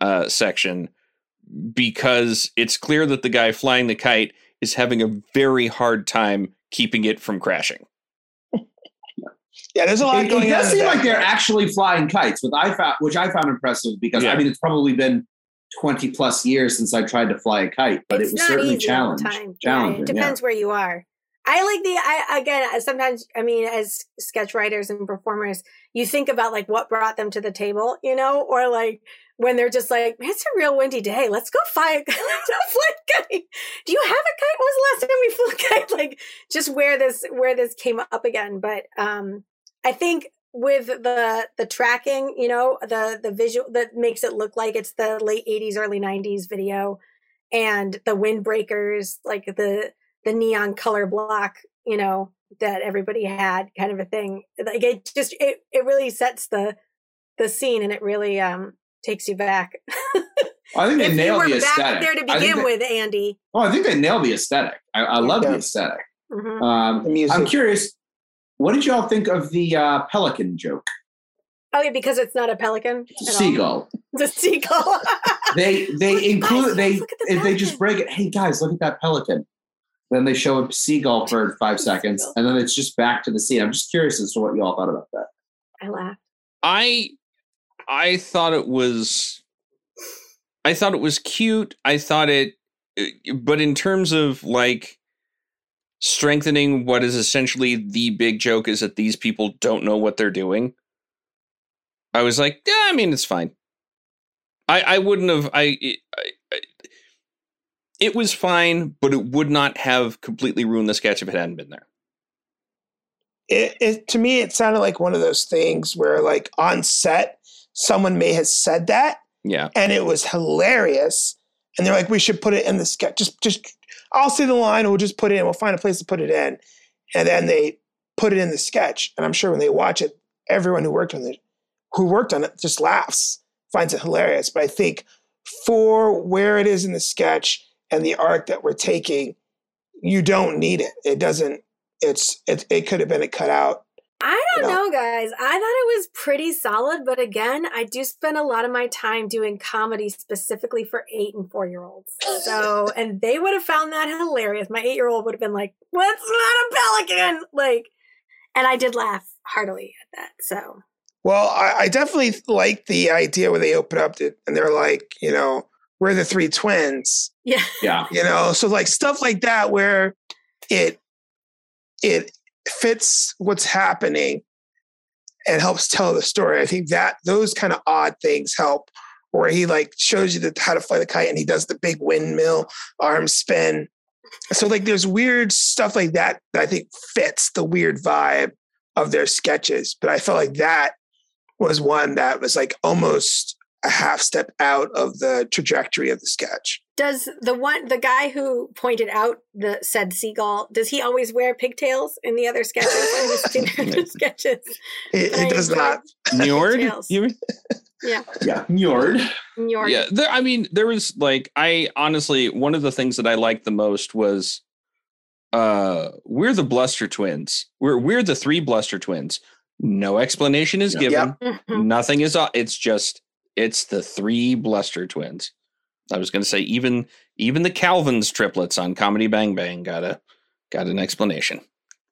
uh, section because it's clear that the guy flying the kite is having a very hard time keeping it from crashing. Yeah, there's a lot it, going it does on. seem like they're actually flying kites, which I found which I found impressive because Yeah. I mean it's probably been twenty plus years since I tried to fly a kite, but it's it was certainly easy all challenging. Yeah, Challenging. it depends where you are. I like the I again sometimes I mean as sketch writers and performers you think about like what brought them to the table you know or like when they're just like it's a real windy day let's go fly let's fly a kite. Do you have a kite? When was the last time we flew a kite? Like just where this where this came up again. But um I think with the the tracking you know the the visual that makes it look like it's the late 80s early 90s video and the windbreakers like the the neon color block you know that everybody had kind of a thing. Like it just it, it really sets the the scene and it really um takes you back I think they if you nailed were the back aesthetic. there to begin they- with andy Oh, I think they nailed the aesthetic. I, I love Yeah. the aesthetic. Mhm. Um, The music. I'm curious. what did y'all think of the uh, pelican joke? Oh yeah, because it's not a pelican. It's a seagull. It's a seagull. They they include they the if they just break it. Hey guys, look at that pelican. Then they show a seagull for five seconds, and then it's just back to the scene. I'm just curious as to what you all thought about that. I laughed. I I thought it was I thought it was cute. I thought it uh, but in terms of like strengthening what is essentially the big joke is that these people don't know what they're doing. I was like, yeah, I mean, it's fine. I I wouldn't have I, I, I it was fine, but it would not have completely ruined the sketch if it hadn't been there. it, it to me it sounded like one of those things where like on set someone may have said that Yeah. and it was hilarious. And they're like we should put it in the sketch just just i'll say the line we'll just put it in we'll find a place to put it in. And then they put it in the sketch and i'm sure when they watch it everyone who worked on it who worked on it just laughs finds it hilarious. But i think for where it is in the sketch and the arc that we're taking you don't need it. It doesn't it's it, it could have been a cutout don't you know, guys. I thought it was pretty solid, but again, I do spend a lot of my time doing comedy specifically for eight and four year olds. So, and they would have found that hilarious. My eight year old would have been like, "What's not a pelican?" Like, and I did laugh heartily at that. So, Well, I, I definitely like the idea where they open up it and they're like, you know, we're the three twins. yeah, Yeah. You know, so like stuff like that where it it fits what's happening and helps tell the story. I think that those kind of odd things help. Where he like shows you the, how to fly the kite and he does the big windmill arm spin. So like there's weird stuff like that that I think fits the weird vibe of their sketches. But I felt like that was one that was like almost a half step out of the trajectory of the sketch. does the one the guy who pointed out the said seagull does he always wear pigtails in the other sketches? I the sketches. He, But he does not. Njord? Tails. You? Yeah, Yeah. Njord. Njord. Yeah, there, I mean, there was like, I honestly, one of the things that I liked the most was, uh, we're the Bluster twins. We're we're the three Bluster twins. No explanation is Yeah. given. Mhm. Nothing is. uh, It's just it's the three Bluster twins. I was going to say even even the Calvin's triplets on Comedy Bang Bang got a got an explanation.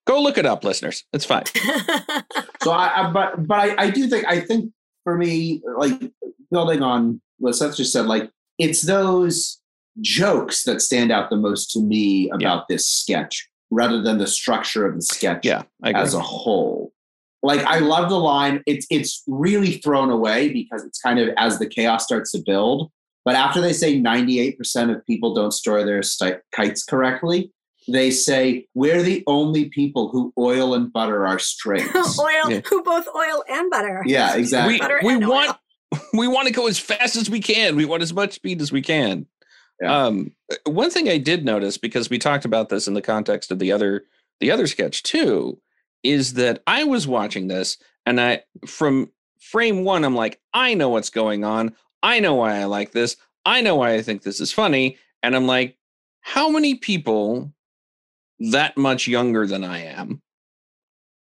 Go look it up, listeners. It's fine. So I, I but but I, I do think I think for me, like building on what Seth just said, like it's those jokes that stand out the most to me about this sketch, rather than the structure of the sketch Yeah, as a whole. Like I love the line. It's it's really thrown away because it's kind of as the chaos starts to build. But after they say 98% of people don't store their sti- kites correctly, they say we're the only people who oil and butter our strings. oil, Yeah. who both oil and butter. Yeah, exactly. we, we and oil. want we want to go as fast as we can. We want as much speed as we can. Yeah. Um, one thing I did notice because we talked about this in the context of the other the other sketch too, is that I was watching this and I from frame one I'm like I know what's going on. I know why I like this. I know why I think this is funny. And I'm like, how many people that much younger than I am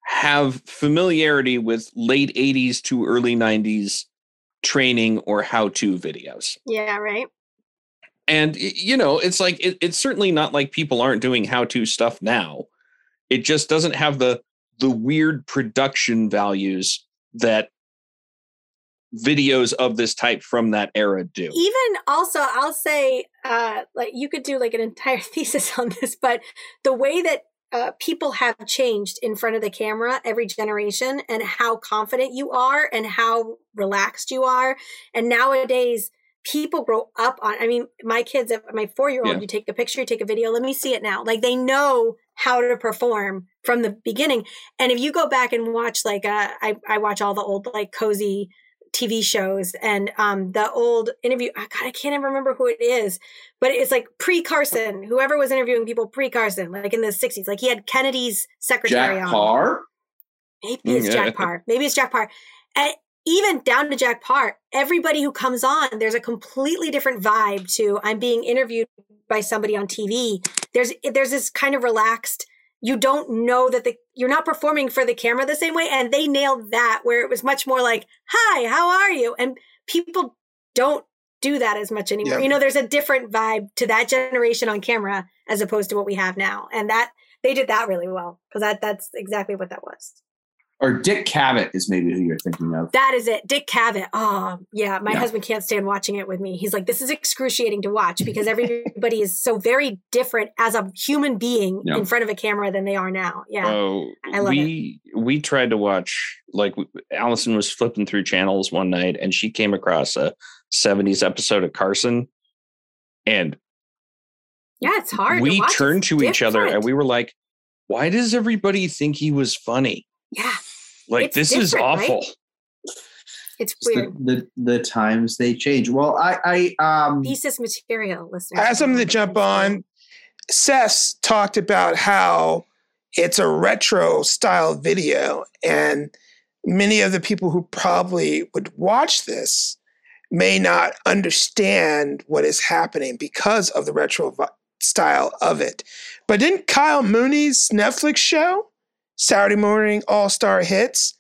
have familiarity with late 80s to early 90s training or how to videos. Yeah, right. And you know, it's like it, it's certainly not like people aren't doing how to stuff now. It just doesn't have the the weird production values that videos of this type from that era do. Even also, I'll say, uh, like you could do like an entire thesis on this, but the way that uh, people have changed in front of the camera every generation and how confident you are and how relaxed you are. And nowadays, people grow up on, I mean, my kids, my four year old, Yeah. you take a picture, you take a video, let me see it now. Like they know how to perform from the beginning. And if you go back and watch, like, uh, I, I watch all the old, like, cozy TV shows and um, the old interview. oh, God, I can't even remember who it is, but it's like pre Carson, whoever was interviewing people pre Carson, like in the 60s. Like he had Kennedy's secretary Jack on. Paar. Maybe it's Yeah. Jack Paar. Maybe it's Jack Paar. And even down to Jack Paar, everybody who comes on, there's a completely different vibe to I'm being interviewed by somebody on TV. There's there's this kind of relaxed you don't know that the you're not performing for the camera the same way and they nailed that where it was much more like hi how are you and people don't do that as much anymore Yeah. you know there's a different vibe to that generation on camera as opposed to what we have now and that they did that really well because that that's exactly what that was Or Dick Cavett is maybe who you're thinking of. that is it dick cavett oh yeah my Yeah. husband can't stand watching it with me he's like this is excruciating to watch because everybody is so very different as a human being Yeah. in front of a camera than they are now yeah Oh, I love we we tried to watch like w- Allison was flipping through channels one night and she came across a 70s episode of Carson and Yeah, it's hard. to we watch. turned It's to each other and we were like why does everybody think he was funny? Yeah, Like It's this is different, right? awful. it's It's the, weird. the the times they change. Well, I I um Thesis material, listeners. I have something to jump on. Seth talked about how it's a retro style video, and many of the people who probably would watch this may not understand what is happening because of the retro vi- style of it. But didn't Kyle Mooney's Netflix show, Saturday Morning All Star Hits,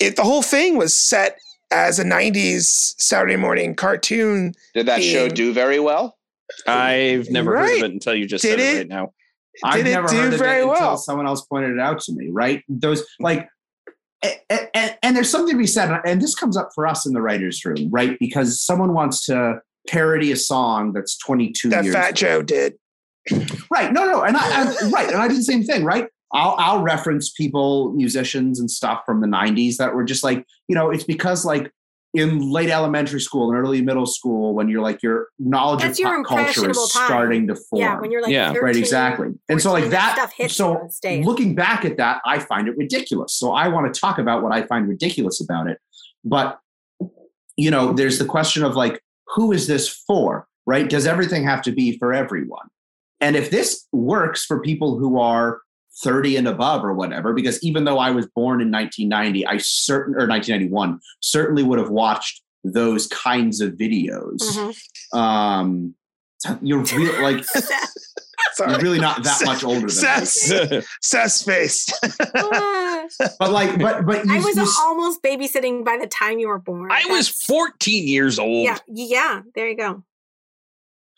it, the whole thing was set as a 90s Saturday morning cartoon. Did that show do very well? I've never heard of it until you just Did said it, it? right now. I've Did it never do heard of very it until well? someone else pointed it out to me. Right? Those like, and, and, and there's something to be said, and this comes up for us in the writers' room, right? Because someone wants to parody a song that's 22 That years. Fat Joe did. Right? No, no, and I, I right, and I did the same thing, right? I'll I'll reference people, musicians and stuff from the 90s that were just like, you know, it's because like in late elementary school and early middle school when you're like your knowledge That's of your pop culture is time. starting to form. Yeah, when you're like Yeah. 13, right exactly and so like that that stuff hits so looking back at that i find it ridiculous so i want to talk about what i find ridiculous about it but you know there's the question of like who is this for right does everything have to be for everyone and if this works for people who are 30 and above or whatever because even though i was born in 1990 i certain or 1991 certainly would have watched those kinds of videos Mhm. um you're real like you're really not that much older than me. Seth's, Seth's face. but like but but you, I was you almost babysitting by the time you were born. I was 14 years old. Yeah, yeah. There you go.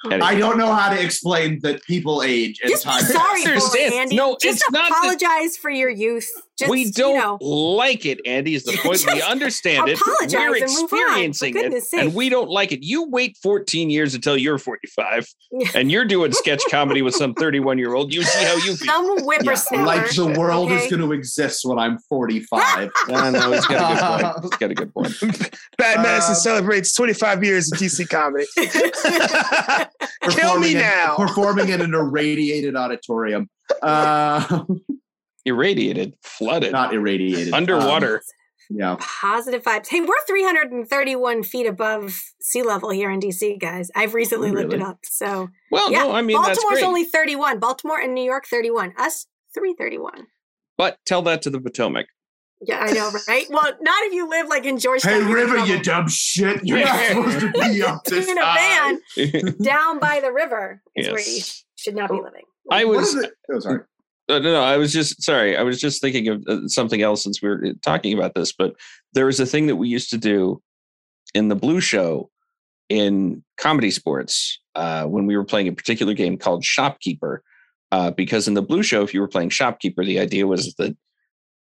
I don't know how to explain that people age and Just time. sorry for Understand. Andy. No, just it's not that- apologize for your youth. Just, we don't You know, like it, Andy, is the point. we understand it. apologize We're and move on, for experiencing it. goodness And we don't like it. You wait 14 years until you're 45 and you're doing sketch comedy with some 31 year old. You see how you feel. some Yeah, whippersnapper. like the world okay? is going to exist when I'm 45. I know, he's got a good point. He's got a good point. Bad Medicine Um, celebrates 25 years of DC comedy. Kill me Performing in- performing in an irradiated auditorium. Uh, Irradiated, flooded, not irradiated. underwater. Um, yeah. Positive vibes. Hey, we're 331 feet above sea level here in DC, guys. I've recently looked it up. So, well, yeah. no, I mean, that's Baltimore's great. only 31. Baltimore and New York, 31. Us, 331. but tell that to the Potomac. Yeah, I know, right? well, not if you live like in Georgetown. Hey, you're River, you trouble. dumb shit. You're not supposed to be up this in a high. van down by the river is where you Yes. should not be living. I was? Oh, sorry. Uh, no, no, I was just sorry. I was just thinking of uh, something else since we were uh, talking about this. But there was a thing that we used to do in the Blue Show in ComedySportz uh, when we were playing a particular game called Shopkeeper. Uh, because in the Blue Show, if you were playing Shopkeeper, the idea was that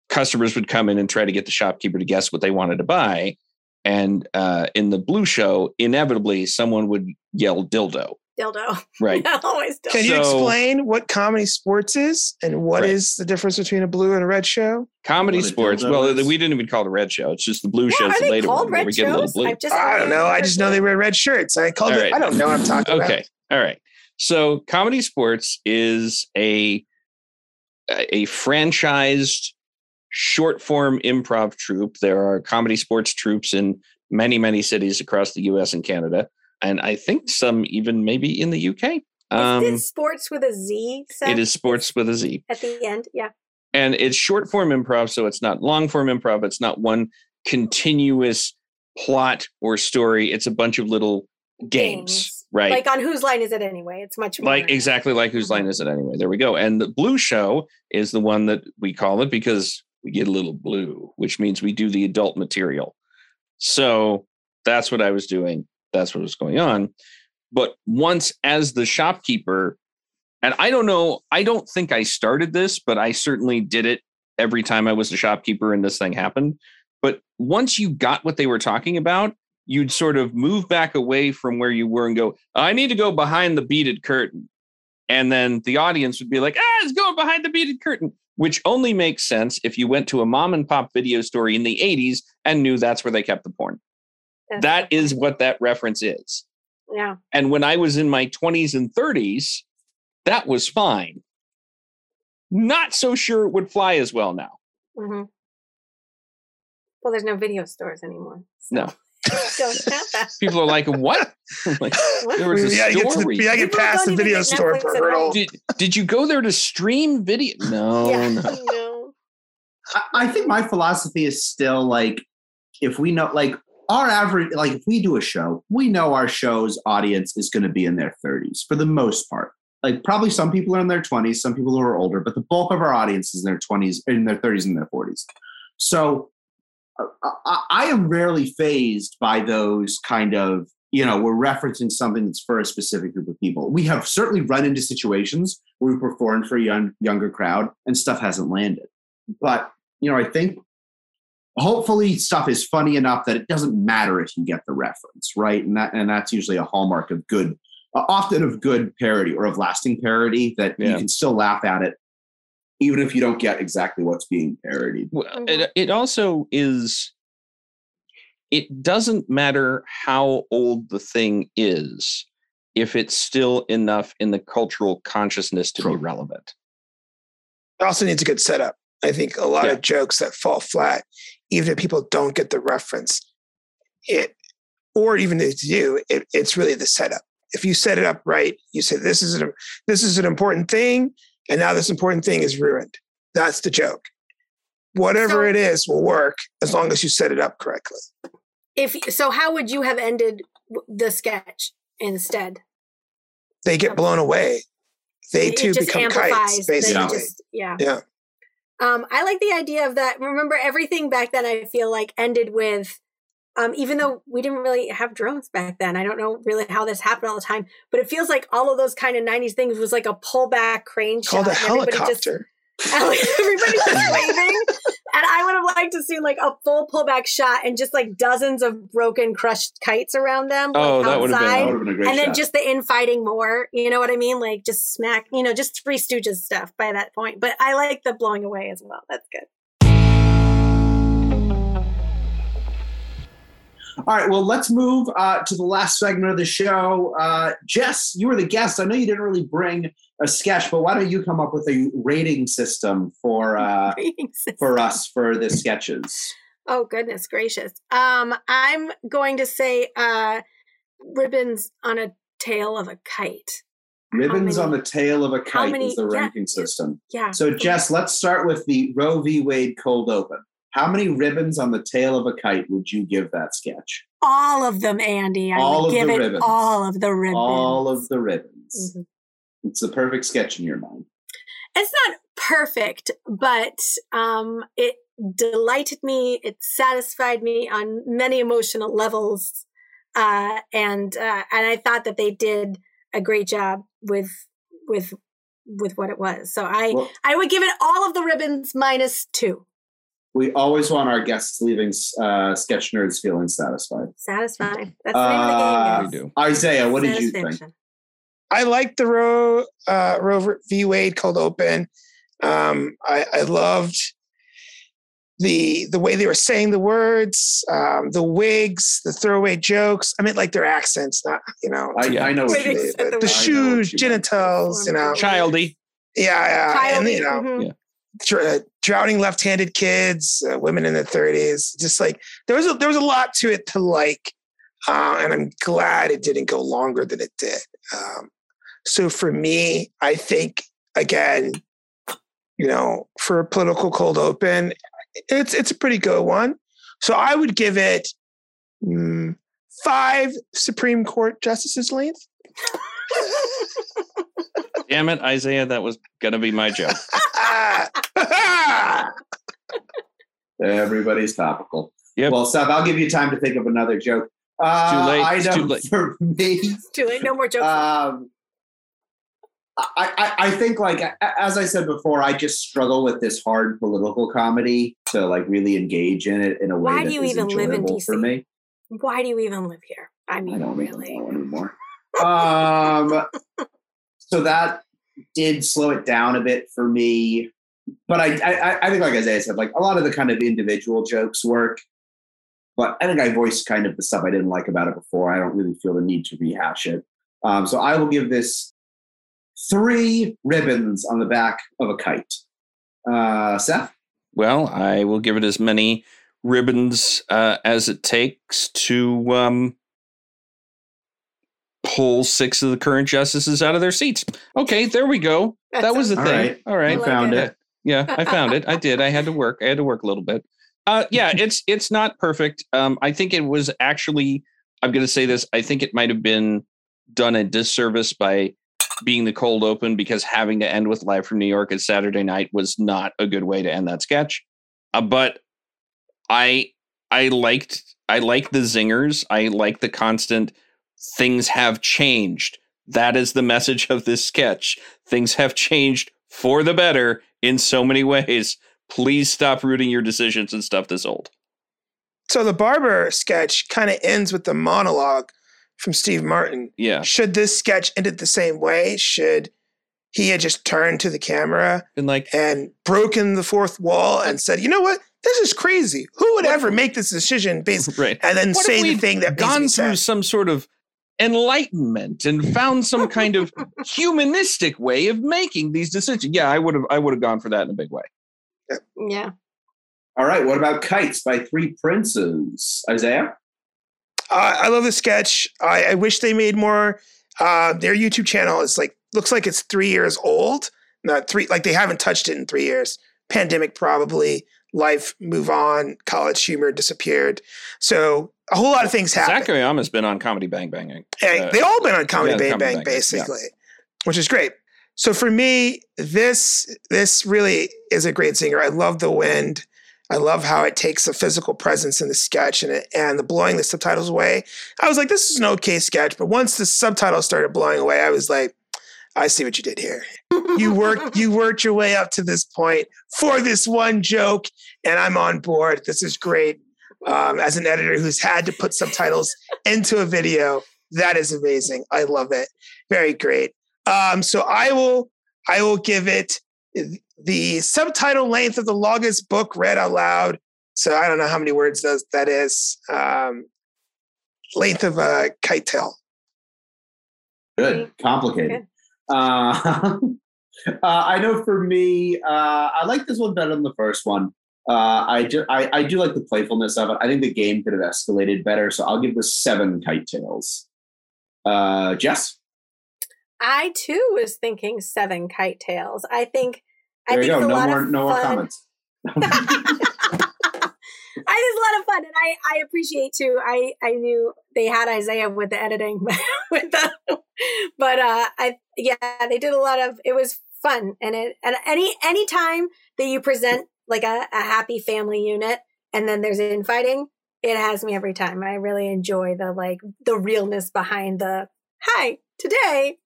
customers would come in and try to get the shopkeeper to guess what they wanted to buy. And uh, in the Blue Show, inevitably someone would yell dildo. Dildo. Right. Always dildo. Can you So- explain what ComedySportz is and what is Right. the difference between a blue and a red show? Comedy What sports. Well, is. we didn't even call it a red show. It's just the blue Yeah, shows are the later called one where red we get a little blue. I've just I don't know. I just know they wear red shirts. I called All it. right. I don't know what I'm talking about. Okay. All right. So ComedySportz is a a franchised short form improv troupe. There are ComedySportz troupes in many, many cities across the US and Canada. And I think some even maybe in the UK. Um, is sports with a Z? Seth, it is sports with a Z. at the end. Yeah. and it's short form improv so it's not long form improv it's not one continuous plot or story it's a bunch of little games, Right. Like on whose line is it anyway? It's much more like exactly like whose line is it anyway? There we go. And the blue show is the one that we call it because we get a little blue, which means we do the adult material. So that's what I was doing. That's what was going on. But once as the shopkeeper, and I don't know, I don't think I started this, but I certainly did it every time I was a shopkeeper and this thing happened. But once you got what they were talking about, you'd sort of move back away from where you were and go, I need to go behind the beaded curtain. And then the audience would be like, ah, it's going behind the beaded curtain, which only makes sense if you went to a mom and pop video store in the 80s and knew that's where they kept the porn. That's That is what that reference is. Yeah. And when I was in my 20s and 30s, that was fine. Not so sure it would fly as well now. hmm Well, there's no video stores anymore. No. Don't have that. People are like, what? I'm like, there was a We gotta get to the- story. we gotta get past the video store Netflix for hurdle. Did, did you go there to stream video? No, yeah. no. no. I, I think my philosophy is still like if we know like our average like if we do a show, we know our show's audience is going to be in their 30s for the most part. Like probably some people are in their 20s, some people who are older, but the bulk of our audience is in their 20s, in their 30s, and their 40s. So I, I am rarely phased by those kind of you know we're referencing something that's for a specific group of people. We have certainly run into situations where we performed for a young, younger crowd and stuff hasn't landed. But you know, I think hopefully stuff is funny enough that it doesn't matter if you get the reference, right? And that and that's usually a hallmark of good, uh, often of good parody or of lasting parody that you can still laugh at it, even if you don't get exactly what's being parodied. Well, Mhm. it, it also is it doesn't matter how old the thing is if it's still enough in the cultural consciousness to be relevant It also needs a good setup. I think a lot Yeah. of jokes that fall flat, even if people don't get the reference, it or even if you do, it, it's really the setup. If you set it up right, you say this is an this is an important thing, and now this important thing is ruined. That's the joke. Whatever So- it is will work as long as you set it up correctly. If so, how would you have ended the sketch instead? They get blown away. They It too become kites, basically. just- yeah. Yeah. Um, I like the idea of that. Remember, everything back then I feel like ended with, um, even though we didn't really have drones back then. I don't know really how this happened all the time, but it feels like all of those kind of '90s things was like a pullback crane Called shot. a and everybody just- helicopter. and like everybody's just waving. And I would have liked to see like a full pullback shot and just like dozens of broken, crushed kites around them. Oh, like, that would've been- outside. That would have been a great and then shot. just the infighting more. You know what I mean? Like just smack, you know, just Three Stooges stuff by that point. But I like the blowing away as well. That's good. All right, well, let's move uh, to the last segment of the show. Uh, Jess, you were the guest. I know you didn't really bring a sketch, but why don't you come up with a rating system for uh, Rating system. for us for the sketches? Oh goodness gracious. Um, I'm going to say uh ribbons on a tail of a kite. Ribbons many- on the tail of a kite many- is the ranking system. Yeah. So, Jess, let's start with the Roe v. Wade cold open. How many ribbons on the tail of a kite would you give that sketch? all of them, Andy. I All would of give the it ribbons. all of the ribbons. All of the ribbons. Mhm. It's the perfect sketch in your mind. It's not perfect, but um, it delighted me. It satisfied me on many emotional levels, uh, and uh, and I thought that they did a great job with with with what it was. So I Well- I would give it all of the ribbons minus two. We always want our guests leaving uh, sketch nerds feeling satisfied. Satisfied. That's the name of the game. Uh, guys. we do Isaiah, what did you think? I like the Roe uh, Roe v. Wade cold open. Um, I, I loved the the way they were saying the words, um, the wigs, the throwaway jokes. I mean, like their accents, not you know I, Yeah. I know what you mean. the, the the shoes, know what you meant. genitals. You know, childy yeah, yeah, and you know, mhm. Yeah. Dr- drowning left-handed kids, uh, women in their thirties. Just like there was a, there was a lot to it to like, uh, and I'm glad it didn't go longer than it did. Um, so for me, I think again, you know, for a political cold open, it's it's a pretty good one. So I would give it mm, five Supreme Court justices length, Damn it, Isaiah, that was gonna be my joke. Everybody's topical. Yep. Well, Seth, I'll give you time to think of another joke. Uh, too late. I know too late. for me, It's too late. No more jokes. um, I, I, I think like as I said before, I just struggle with this hard political comedy to like really engage in it in a way Why do you is even live in enjoyable for DC? me. Why do you even live here? I mean, I mean, don't really. know anymore. Um, so that did slow it down a bit for me. But I, I, I think, like Isaiah said, like a lot of the kind of individual jokes work. But I think I voiced kind of the stuff I didn't like about it before. I don't really feel the need to rehash it. Um, so I will give this three ribbons on the back of a kite. Uh, Seth? Well, I will give it as many ribbons uh, as it takes to um, pull six of the current justices out of their seats. Okay, there we go. That that was the sounds- thing. All right. All right, I found Yeah. it. Yeah, I found it. I did. I had to work. I had to work a little bit. Uh, yeah, it's it's not perfect. Um, I think it was actually. I'm going to say this. I think it might have been done a disservice by being the cold open because having to end with live from New York at Saturday night was not a good way to end that sketch. Uh, but I I liked I like the zingers. I like the constant things have changed. That is the message of this sketch. Things have changed for the better in so many ways. Please stop rooting your decisions and stuff this old. So the barber sketch kind of ends with the monologue from Steve Martin. Yeah. Should this sketch ended the same way? Should he had just turned to the camera and like and broken the fourth wall and said, "You know what? This is crazy. Who would ever make this decision based right. and then What say the thing that needs to gone through said?" some sort of enlightenment and found some kind of humanistic way of making these decisions. Yeah, I would have I would have gone for that in a big way. Yeah. All right. What about Kites by Three Princes? Isaiah? Uh, I love the sketch. I, I wish they made more. Uh, their YouTube channel is like looks like it's three years old. Not three, like they haven't touched it in three years. Pandemic probably. Life move on. College humor disappeared. So a whole lot of things happen. Zac Oyama's been on Comedy Bang Bang. Hey, Uh, they all been on Comedy yeah, Bang Comedy Bang, Bang Bang, yeah. basically, which is great. So for me, this this really is a great singer. I love the wind. I love how it takes a physical presence in the sketch and it, and the blowing the subtitles away. I was like, this is an okay sketch, but once the subtitles started blowing away, I was like, I see what you did here. You worked you worked your way up to this point for this one joke, and I'm on board. This is great. Um, as an editor who's had to put subtitles into a video, that is amazing. I love it. Very great. Um, so I will I will give it the subtitle length of the longest book read out loud. So I don't know how many words does that is. Um, length of a kite tail. Good. Complicated. Uh, uh, I know for me, uh, I like this one better than the first one. Uh, I, ju- I I do like the playfulness of it. I think the game could have escalated better, so I'll give this seven kite tails. Uh, Jess, I too was thinking seven kite tails. I think there I you think go. it's a No lot more of no more comments. I it's a lot of fun, and I I appreciate too. I I knew they had Isaiah with the editing, with the, but uh, I yeah, they did a lot of. It was fun, and it and any any time that you present like a, a happy family unit, and then there's infighting, it has me every time. I really enjoy the like the realness behind the hi today.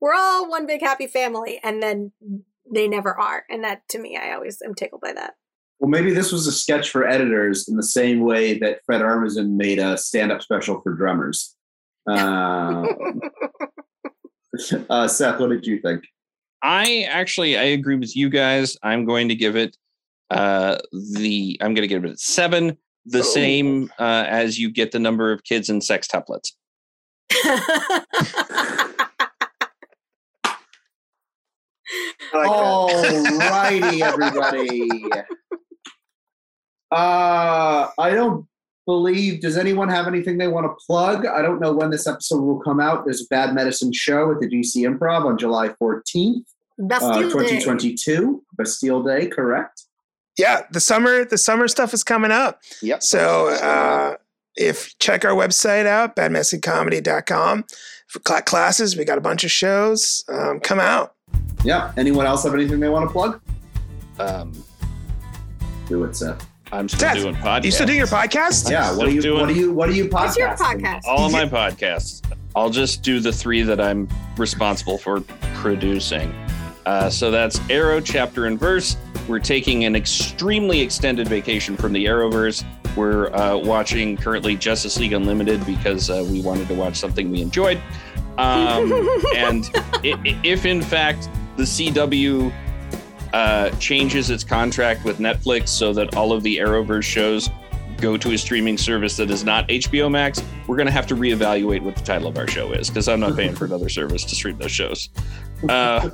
We're all one big happy family, and then they never are, and that to me, I always am tickled by that. Well, maybe this was a sketch for editors in the same way that Fred Armisen made a stand-up special for drummers. Uh, uh, Seth, what did you think? I actually I agree with you guys. I'm going to give it uh the I'm going to give it a seven, the same uh, as you get the number of kids in sextuplets. All righty, everybody. Uh, I don't believe. Does anyone have anything they want to plug? I don't know when this episode will come out. There's a Bad Medicine show at the DC Improv on July 14th, uh, Bastille Day. 2022. Bastille Day, correct? Yeah, the summer the summer stuff is coming up. Yep. So uh, if check our website out, badmedicinecomedy.com. for cla- classes. We got a bunch of shows. Um, come out. Yeah. Anyone else have anything they want to plug? Um, Do it, Seth. I'm still Seth, doing podcasts. You still doing your podcast? Yeah. What are you? Doing, What do you? What are you What's your podcasting? podcast? all of my podcasts. I'll just do the three that I'm responsible for producing. Uh, so that's Arrow chapter and verse. We're taking an extremely extended vacation from the Arrowverse. We're uh, watching currently Justice League Unlimited because uh, we wanted to watch something we enjoyed. Um, and if in fact the CW uh, changes its contract with Netflix so that all of the Arrowverse shows go to a streaming service that is not HBO Max, we're going to have to reevaluate what the title of our show is because I'm not paying for another service to stream those shows. Uh,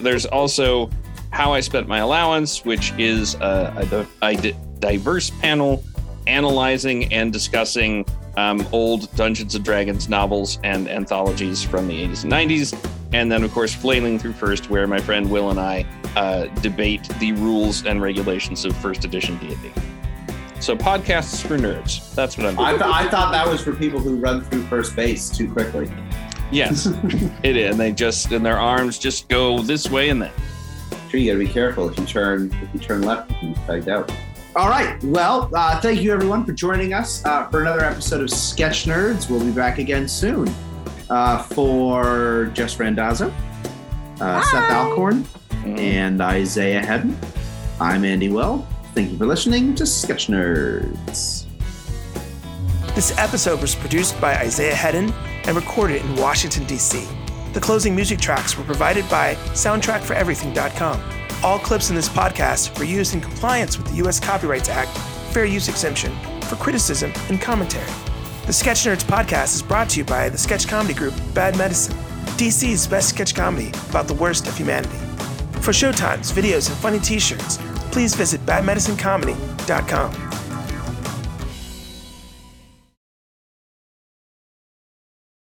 there's also How I Spent My Allowance, which is a, a, a diverse panel analyzing and discussing um, old Dungeons and Dragons novels and anthologies from the 80s and 90s. And then, of course, Flailing Through First, where my friend Will and I uh, debate the rules and regulations of first edition D&D. So podcasts for nerds. That's what I'm doing. I, th- I thought that was for people who run through first base too quickly. Yes, it is. And they just, and their arms just go this way and that. Sure, you got to be careful. If you turn, if you turn left, you can be pegged out. All right. Well, uh, thank you everyone for joining us uh, for another episode of Sketch Nerds. We'll be back again soon. Uh, for Jess Randazzo, uh, Seth Alcorn, and Isaiah Hedden. I'm Andy Well. Thank you for listening to Sketch Nerds. This episode was produced by Isaiah Hedden and recorded in Washington, D.C. The closing music tracks were provided by SoundtrackForEverything.com. All clips in this podcast were used in compliance with the U.S. Copyrights Act Fair Use Exemption for criticism and commentary. The Sketch Nerds podcast is brought to you by the sketch comedy group Bad Medicine, DC's best sketch comedy about the worst of humanity. For showtimes, videos, and funny t shirts, please visit badmedicinecomedy.com.